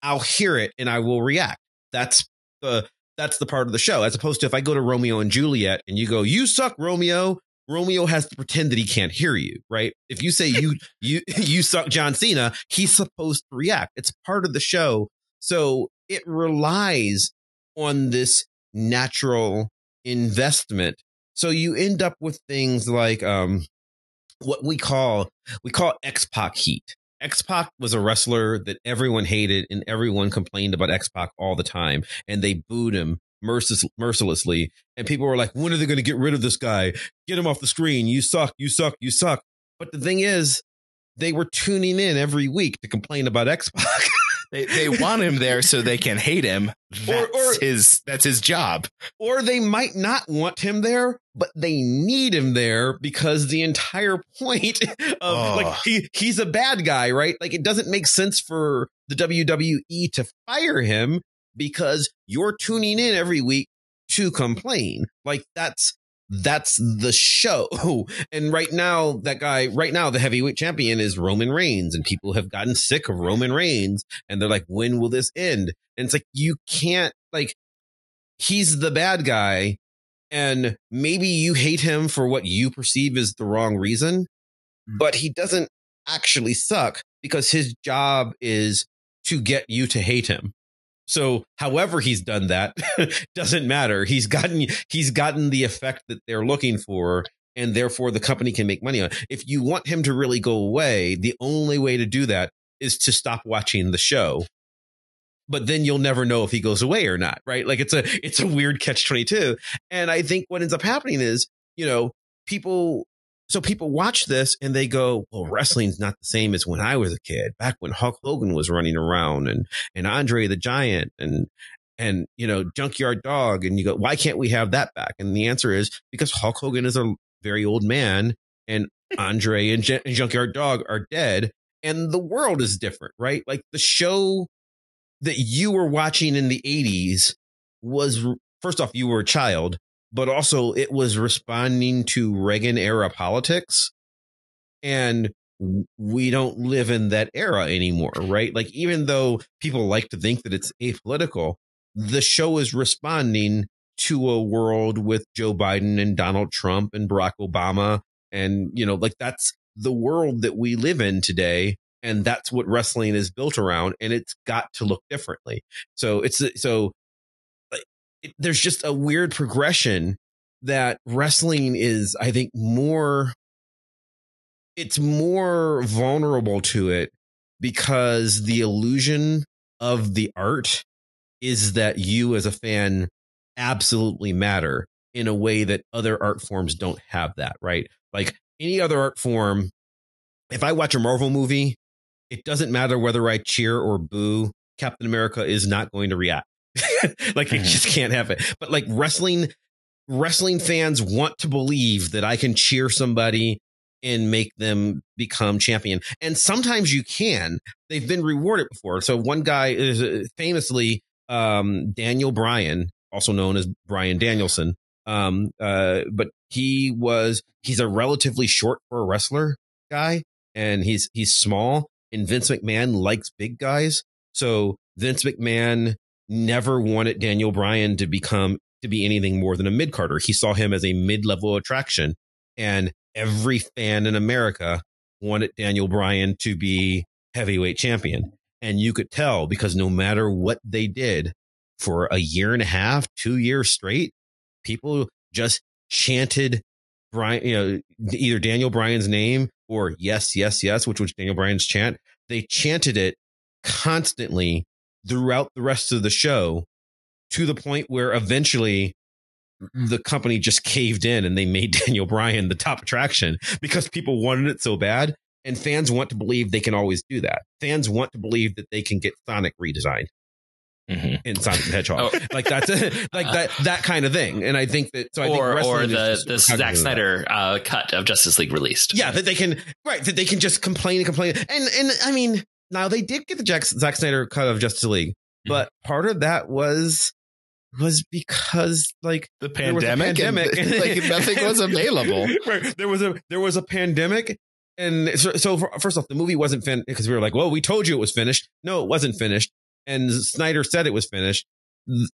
I'll hear it and I will react. That's the that's the part of the show. As opposed to if I go to Romeo and Juliet and you go, "You suck, Romeo." Romeo has to pretend that he can't hear you, right? If you say you [LAUGHS] you [LAUGHS] you suck John Cena, he's supposed to react. It's part of the show. So it relies on this natural investment. So you end up with things like um what we call we call X Pac heat. X Pac was a wrestler that everyone hated and everyone complained about X Pac all the time, and they booed him mercil- mercilessly. And people were like, "When are they going to get rid of this guy? Get him off the screen! You suck! You suck! You suck!" But the thing is, they were tuning in every week to complain about X Pac. [LAUGHS] They, they want him there so they can hate him. That's or- his that's his job. or they might not want him there, but they need him there because the entire [LAUGHS] point of Oh. like he he's a bad guy, right? Like it doesn't make sense for the WWE to fire him because you're tuning in every week to complain. Like that's that's the show. [LAUGHS] And right now, that guy, right now, the heavyweight champion is Roman Reigns, and people have gotten sick of Roman Reigns, and they're like, when will this end? And it's like, you can't, like, he's the bad guy, and maybe you hate him for what you perceive is the wrong reason, hmm. but he doesn't actually suck because his job is to get you to hate him. So, however he's done that [LAUGHS] doesn't matter. He's gotten he's gotten the effect that they're looking for, and therefore the company can make money on. If you want him to really go away, the only way to do that is to stop watching the show. But then you'll never know if he goes away or not, right? Like it's a it's a weird catch twenty two. And I think what ends up happening is, you know, people so people watch this and they go, well, wrestling's not the same as when I was a kid, back when Hulk Hogan was running around and, and Andre the Giant and, and, you know, Junkyard Dog. And you go, why can't we have that back? And the answer is because Hulk Hogan is a very old man and Andre and, J- and Junkyard Dog are dead and the world is different, right? Like the show that you were watching in the 80s was, first off, you were a child but also it was responding to Reagan era politics. And we don't live in that era anymore, right? Like, even though people like to think that it's apolitical, the show is responding to a world with Joe Biden and Donald Trump and Barack Obama. And, you know, like that's the world that we live in today. And that's what wrestling is built around. And it's got to look differently. So it's, so there's just a weird progression that wrestling is, I think, more, it's more vulnerable to it because the illusion of the art is that you as a fan absolutely matter in a way that other art forms don't have that, right? Like any other art form, if I watch a Marvel movie, it doesn't matter whether I cheer or boo, Captain America is not going to react. [LAUGHS] like mm-hmm. it just can't happen. But like wrestling, wrestling fans want to believe that I can cheer somebody and make them become champion. And sometimes you can. They've been rewarded before. So one guy is uh, famously um, Daniel Bryan, also known as Bryan Danielson. Um, uh, but he was he's a relatively short for a wrestler guy, and he's he's small. And Vince McMahon likes big guys, so Vince McMahon never wanted Daniel Bryan to become to be anything more than a mid carder. He saw him as a mid level attraction, and every fan in America wanted Daniel Bryan to be heavyweight champion. And you could tell because no matter what they did for a year and a half, two years straight, people just chanted Bryan, you know, either Daniel Bryan's name or yes, yes, yes, which was Daniel Bryan's chant. They chanted it constantly throughout the rest of the show to the point where eventually the company just caved in and they made [LAUGHS] Daniel Bryan the top attraction because people wanted it so bad. And fans want to believe they can always do that. Fans want to believe that they can get Sonic redesigned mm-hmm. in Sonic the Hedgehog, oh. [LAUGHS] like that's like that that kind of thing. And I think that so I or or the the Zack Snyder uh, cut of Justice League released. Yeah, that they can right that they can just complain and complain. And and I mean now they did get the Jack, Zack Snyder cut of Justice League, mhm. but part of that was was because like the pandemic, pandemic and, [LAUGHS] like nothing was available. [LAUGHS] right. There was a there was a pandemic, and so, so first off, the movie wasn't finished because we were like, well, we told you it was finished. No, it wasn't finished, and Snyder said it was finished.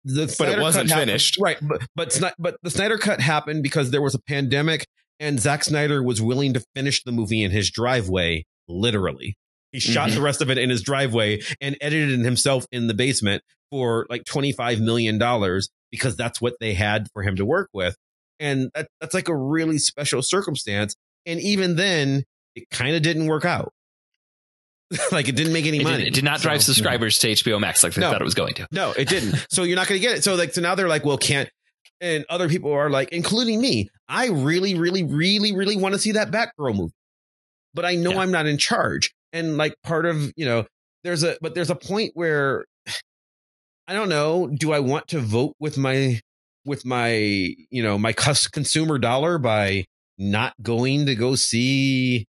The but it wasn't finished, right? But but but the Snyder cut happened because there was a pandemic, and Zack Snyder was willing to finish the movie in his driveway, literally. He shot mm-hmm. the rest of it in his driveway and edited it himself in the basement for like $25 million because that's what they had for him to work with. And that, that's like a really special circumstance. And even then, it kind of didn't work out. [LAUGHS] like it didn't make any it money. Did, it did not drive so, [LAUGHS] subscribers to HBO Max like they no, thought it was going to. No, it didn't. [LAUGHS] so you're not going to get it. So like, so now they're like, well, can't, and other people are like, including me, I really, really, really, really want to see that Batgirl movie, but I know yeah. I'm not in charge and like part of you know there's a but there's a point where i don't know do i want to vote with my with my you know my consumer dollar by not going to go see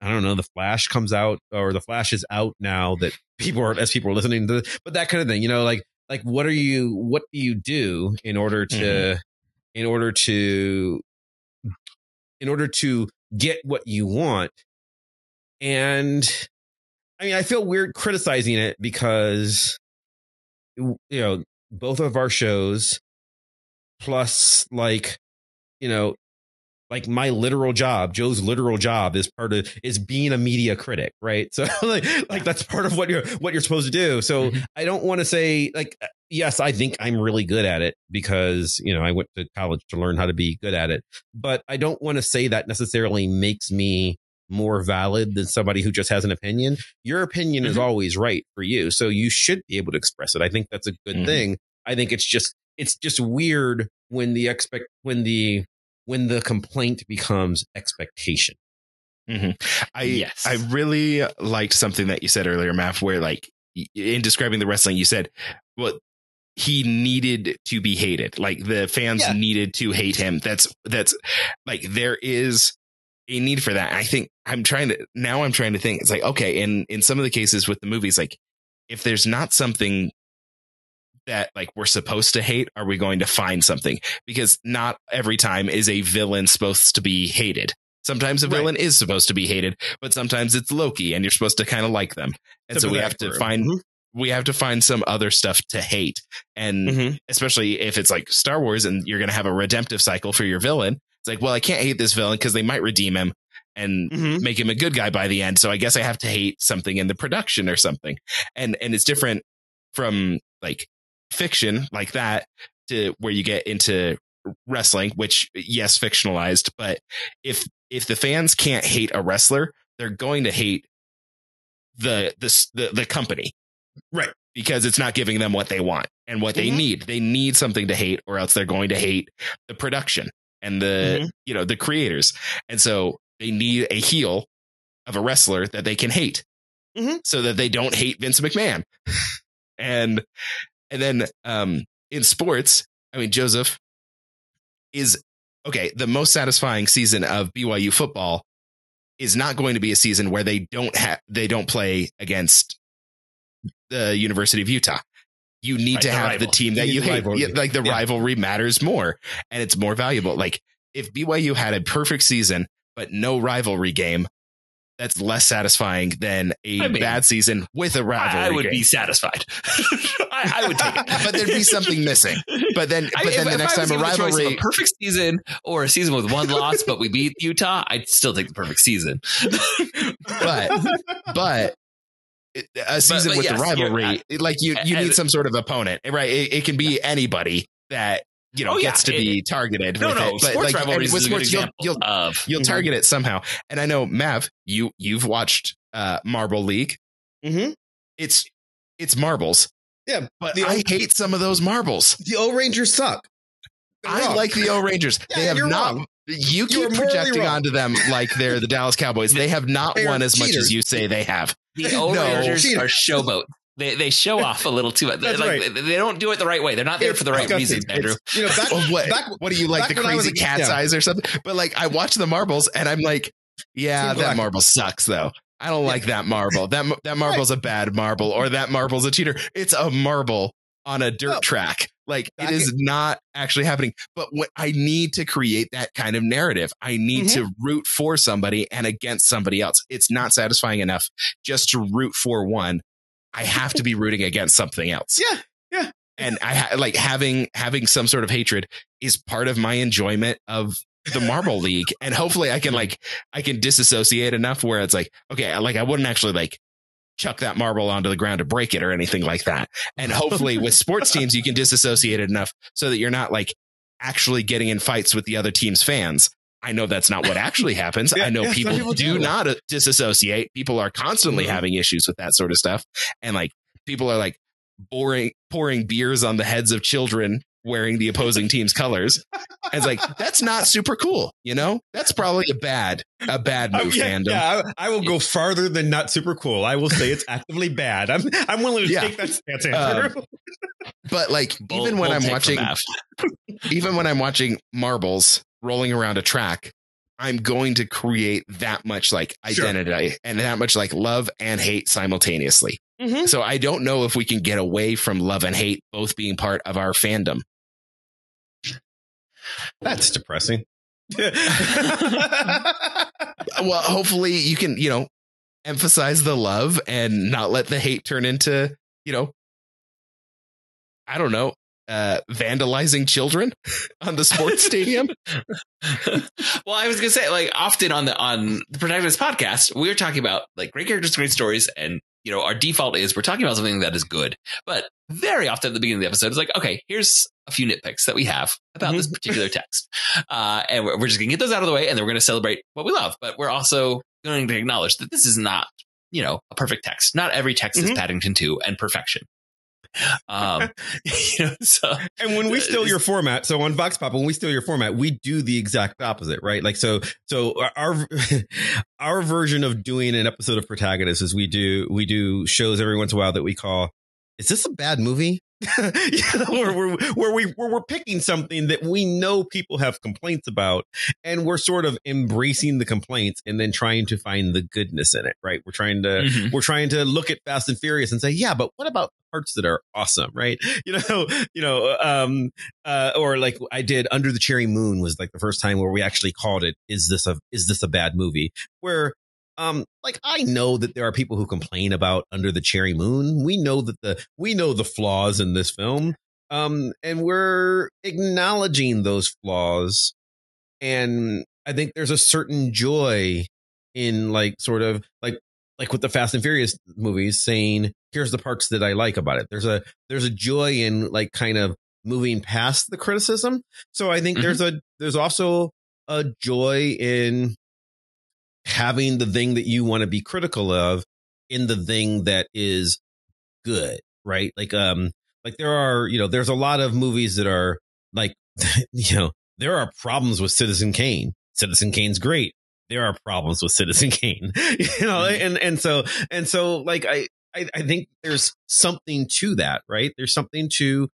i don't know the flash comes out or the flash is out now that people are as people are listening to this, but that kind of thing you know like like what are you what do you do in order to mm-hmm. in order to in order to get what you want and I mean, I feel weird criticizing it because, you know, both of our shows, plus like, you know, like my literal job, Joe's literal job is part of is being a media critic, right? [LAUGHS] So like, like that's part of what you're what you're supposed to do. So mm-hmm. I don't want to say like yes, I think I'm really good at it because, you know, I went to college to learn how to be good at it. But I don't want to say that necessarily makes me more valid than somebody who just has an opinion. Your opinion mm-hmm. is always right for you. So you should be able to express it. I think that's a good mm-hmm. thing. I think it's just it's just weird when the expect when the when the complaint becomes expectation. I Yes. I really liked something that you said earlier, Matt, where like in describing the wrestling, you said, well, he needed to be hated. Like the fans Yeah. needed to hate him. That's that's like there is a need for that. I think I'm trying to now I'm trying to think. It's like, okay, in in some of the cases with the movies, like if there's not something that like we're supposed to hate, are we going to find something? Because not every time is a villain supposed to be hated. Sometimes a Right. villain is supposed to be hated, but sometimes it's Loki and you're supposed to kind of like them. And so we have to find we have to find some other stuff to hate. And Mhm. especially if it's like Star Wars and you're going to have a redemptive cycle for your villain. It's like, well, I can't hate this villain because they might redeem him and Mhm. make him a good guy by the end. So I guess I have to hate something in the production or something. And and it's different from like fiction like that to where you get into wrestling, which yes, fictionalized, but if if the fans can't hate a wrestler, they're going to hate the the the, the company. Right. Because it's not giving them what they want and what they Mhm. need. They need something to hate or else they're going to hate the production and the Mhm. you know the creators. And so they need a heel of a wrestler that they can hate. Mhm. So that they don't hate Vince McMahon. [LAUGHS] and and then um in sports, I mean Joseph is okay, the most satisfying season of BYU football is not going to be a season where they don't have they don't play against the University of Utah. You need to the have rival. the team that You you hate. rivalry. Like the Yeah. rivalry matters more and it's more valuable. Like if BYU had a perfect season but no rivalry game, that's less satisfying than a I mean, bad season with a rivalry. I, I would game. be satisfied. [LAUGHS] I, I would take it. but there'd be something missing. But then, I- then if- the next time a given the choice of rivalry, a perfect season or a season with one loss, but we beat Utah, I'd still take the perfect season. but but a season but with yes, the rivalry, like you you need some sort of opponent, right? It, it can be anybody that you know Oh, yeah. gets to be targeted. no, with no, it. But sports like rivalries with is a good sports, you'll, you'll of you'll Mhm. target it somehow. And I know Mav, you you've watched uh Marble League. Mhm. It's it's marbles. Yeah, but the I hate some of those marbles. The O'rangers suck. They're I wrong. like the O'rangers. [LAUGHS] Yeah, they have not. wrong. You keep You're projecting onto them like they're the Dallas Cowboys. They have not They won as much as you say they have. the [LAUGHS] O No. Rangers are showboat. They they show off a little too much. That's like, right. they, they don't do it the right way. They're not there It's for the right disgusting. reasons, Andrew. It's- you know, back, [LAUGHS] Well, what, back what do you like the when I was crazy a- cat's yeah. eyes or something? But like I watch the marbles and I'm like, yeah, Team that black. marble sucks though. I don't like that marble. That that marble's a bad marble, or that marble's a cheater. It's a marble on a dirt No. track. Like it is not actually happening. But what I need to create that kind of narrative. I need Mhm. to root for somebody and against somebody else. It's not satisfying enough just to root for one. I have to be rooting against something else. Yeah, yeah. And I ha- like having having some sort of hatred is part of my enjoyment of the Marble League. And hopefully I can [LAUGHS] like I can disassociate enough where it's like, okay, like I wouldn't actually like chuck that marble onto the ground to break it or anything like that. And hopefully with sports [LAUGHS] teams you can disassociate it enough so that you're not like actually getting in fights with the other team's fans. I know that's not what actually happens. Yeah, I know yeah, people, people do do. not uh, disassociate. People are constantly Mhm. having issues with that sort of stuff. And like people are like pouring pouring beers on the heads of children wearing the opposing team's colors. And it's like that's not super cool, you know? That's probably a bad a bad Oh, move yeah, fandom. yeah, I, I will go farther than not super cool. I will say it's [LAUGHS] actively bad. I'm I'm willing to Yeah. take that stance, Um, Andrew. But like Bold- even when I'm watching [LAUGHS] even when I'm watching marbles rolling around a track, I'm going to create that much like Sure. identity and that much like love and hate simultaneously. Mhm. So I don't know if we can get away from love and hate both being part of our fandom. That's depressing. [LAUGHS] Well, hopefully you can, you know, emphasize the love and not let the hate turn into, you know, I don't know, uh vandalizing children [LAUGHS] on the sports stadium. [LAUGHS] well, I was gonna say, like, often on the on the Protagonist podcast, we're talking about like great characters, great stories, and you know, our default is we're talking about something that is good. But very often at the beginning of the episode, it's like, okay, here's a few nitpicks that we have about this particular text, uh, and we're, we're just gonna get those out of the way, and then we're gonna celebrate what we love. But we're also going to acknowledge that this is not, you know, a perfect text. Not every text is Mhm. Paddington Two and perfection. [LAUGHS] Um, [LAUGHS] you know, so And when we steal your format, so on Vox Pop, when we steal your format, we do the exact opposite, right? Like so, so our [LAUGHS] our version of doing an episode of Protagonist is we do we do shows every once in a while that we call "Is this a bad movie?" [LAUGHS] know, where, where, where we where we're picking something that we know people have complaints about, and we're sort of embracing the complaints and then trying to find the goodness in it, right? We're trying to Mhm. we're trying to look at Fast and Furious and say, yeah, but what about parts that are awesome, right? [LAUGHS] You know, you know, um, uh, or like I did Under the Cherry Moon was like the first time where we actually called it, is this a, is this a bad movie? Where, um, like I know that there are people who complain about Under the Cherry Moon. We know that the, we know the flaws in this film. Um, and we're acknowledging those flaws. And I think there's a certain joy in like sort of like like with the Fast and Furious movies saying here's the parts that I like about it. There's a there's a joy in like kind of moving past the criticism. So I think Mhm. there's a there's also a joy in having the thing that you want to be critical of in the thing that is good, right? Like um like there are, you know, there's a lot of movies that are like [LAUGHS] you know, there are problems with Citizen Kane. Citizen Kane's great. There are problems with Citizen [LAUGHS] Kane. you know, and and so and so like I, I I think there's something to that, right? There's something to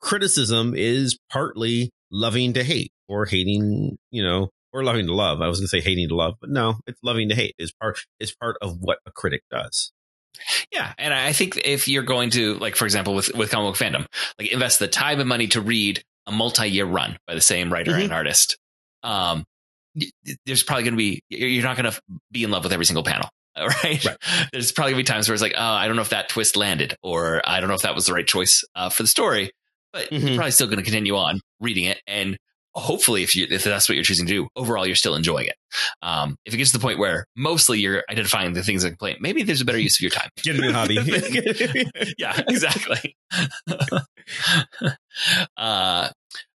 criticism is partly loving to hate or hating, you know, or loving to love. I was going to say hating to love, but no, it's loving to hate is part is part of what a critic does. Yeah, and I think if you're going to, like, for example, with with comic book fandom, like invest the time and money to read a multi-year run by the same writer Mhm. and artist, um, there's probably going to be you're not going to be in love with every single panel. [LAUGHS] Right? Right. There's probably to be times where it's like, oh, I don't know if that twist landed, or I don't know if that was the right choice uh, for the story. But Mhm. you're probably still going to continue on reading it, and hopefully, if you if that's what you're choosing to do, overall, you're still enjoying it. Um, if it gets to the point where mostly you're identifying the things that complain, maybe there's a better use of your time. Get a new hobby. yeah, exactly. [LAUGHS] uh,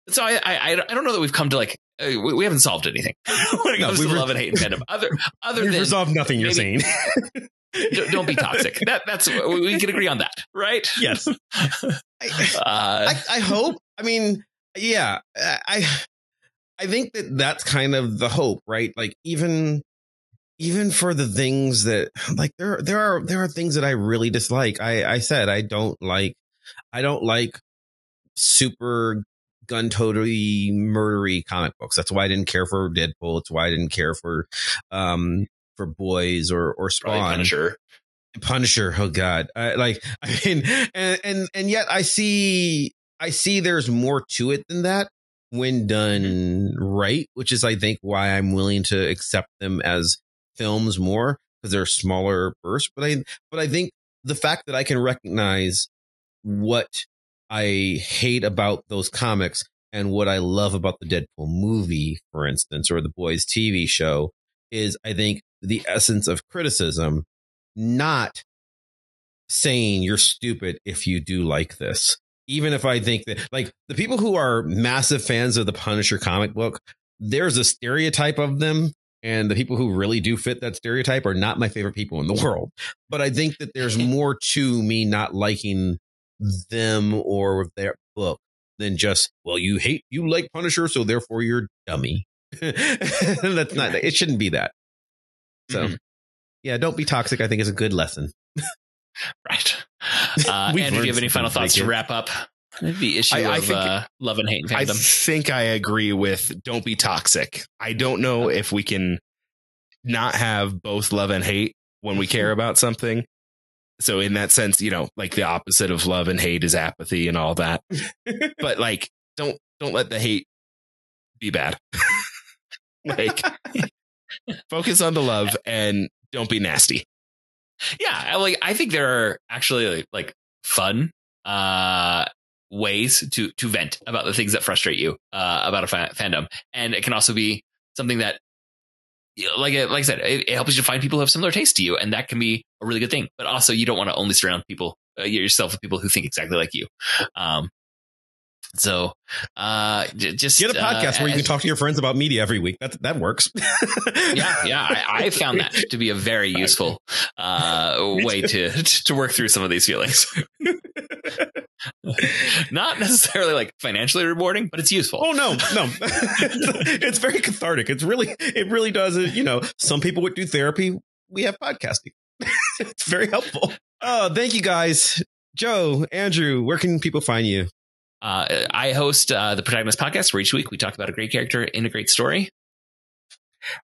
so I, I, I don't know that we've come to like uh, we, we haven't solved anything [LAUGHS] when it No, comes we've to re- love and hate and fandom. Other, other We've than resolved nothing you're maybe- saying. [LAUGHS] don't, don't be toxic. That that's we we can agree on that, right? yes. I, Uh, I, I hope. I mean, yeah, I, I think that that's kind of the hope, right? Like even, even for the things that [SIGHS] like there, there are, there are things that I really dislike. I, I said I don't like, I don't like super gun totery murdery comic books. That's why I didn't care for Deadpool. It's why I didn't care for, um, for boys or or probably Spawn. Punisher. Punisher. Oh God. I, like, [LAUGHS] I mean, and, and, and yet I see, I see there's more to it than that when done mm-hmm. right, which is, I think, why I'm willing to accept them as films more because they're smaller bursts. But I, but I think the fact that I can recognize what I hate about those comics and what I love about the Deadpool movie, for instance, or the Boys TV show is, I think, the essence of criticism not saying you're stupid if you do like this. Even if I think that, like, the people who are massive fans of the Punisher comic book, there's a stereotype of them. And the people who really do fit that stereotype are not my favorite people in the [LAUGHS] world. But I think that there's [LAUGHS] more to me not liking them or their book than just, well, you hate, you like Punisher, so therefore you're dummy. [LAUGHS] That's not, it shouldn't be that. So, Mhm. yeah, don't be toxic. I think is a good lesson. Right. [LAUGHS] Uh, Andrew, do you have any final thoughts to wrap up the issue I- I of think- uh, love and hate and I think I agree with don't be toxic. I don't know if we can not have both love and hate when we care about something. So in that sense, you know, like the opposite of love and hate is apathy and all that. [LAUGHS] but like don't don't let the hate be bad. [LAUGHS] like focus on the love and don't be nasty. Yeah like i think there are actually like, like fun uh ways to to vent about the things that frustrate you uh about a fa- fandom. And it can also be something that like like i said it, it helps you to find people who have similar tastes to you and that can be a really good thing. But also you don't want to only surround people uh, yourself with people who think exactly like you. Um so uh j- just Get a podcast uh, where you can talk to your friends about media every week. That that works. [LAUGHS] yeah, yeah. I, I found that to be a very useful uh, [LAUGHS] way to to work through some of these feelings. [LAUGHS] Not necessarily like financially rewarding, but it's useful. Oh no, no, it's very cathartic. It's really, it really does. it. You know, some people would do therapy. We have podcasting. it's very helpful. Oh, thank you guys, Joe, Andrew. Where can people find you? Uh, I host uh, the Protagonist podcast where each week we talk about a great character in a great story.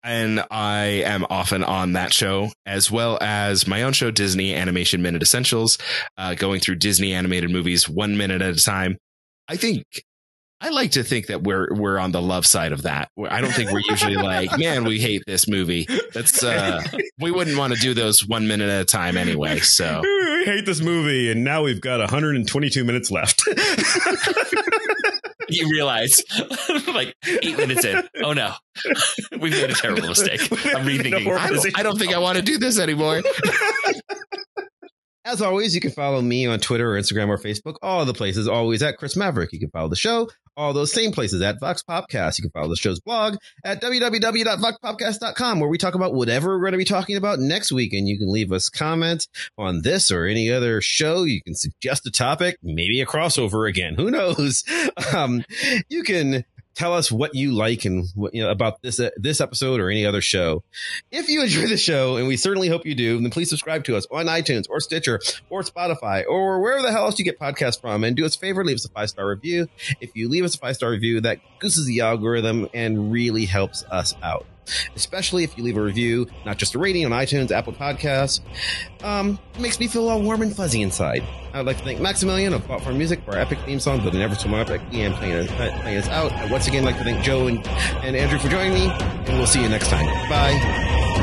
and I am often on that show as well as my own show, Disney Animation Minute Essentials, uh, going through Disney animated movies one minute at a time. I think I like to think that we're we're on the love side of that. I don't think we're usually like, [LAUGHS] man, we hate this movie. That's uh, we wouldn't want to do those one minute at a time anyway. So [LAUGHS] We hate this movie, and now we've got 122 minutes left. [LAUGHS] You realize, like eight minutes in, oh no, we've made a terrible mistake. I'm rethinking. I don't, I don't think I want to do this anymore. As always, you can follow me on Twitter or Instagram or Facebook, all the places, always at Chris Maverick. You can follow the show, all those same places at Vox Popcast. You can follow the show's blog at www.voxpopcast.com, where we talk about whatever we're going to be talking about next week. And you can leave us comments on this or any other show. You can suggest a topic, maybe a crossover again. Who knows? [LAUGHS] Um, you can tell us what you like and what, you know about this uh, this episode or any other show. If you enjoy the show, and we certainly hope you do, then please subscribe to us on iTunes or Stitcher or Spotify or wherever the hell else you get podcasts from. And do us a favor, leave us a five star review. If you leave us a five star review, that gooses the algorithm and really helps us out. Especially if you leave a review, not just a rating on iTunes, Apple Podcasts. Um, it makes me feel all warm and fuzzy inside. I would like to thank Maximilian of Platform Music for our epic theme song, but never so epic and playing playing us out. And once again, like to thank Joe and, and Andrew for joining me, and we'll see you next time. Bye.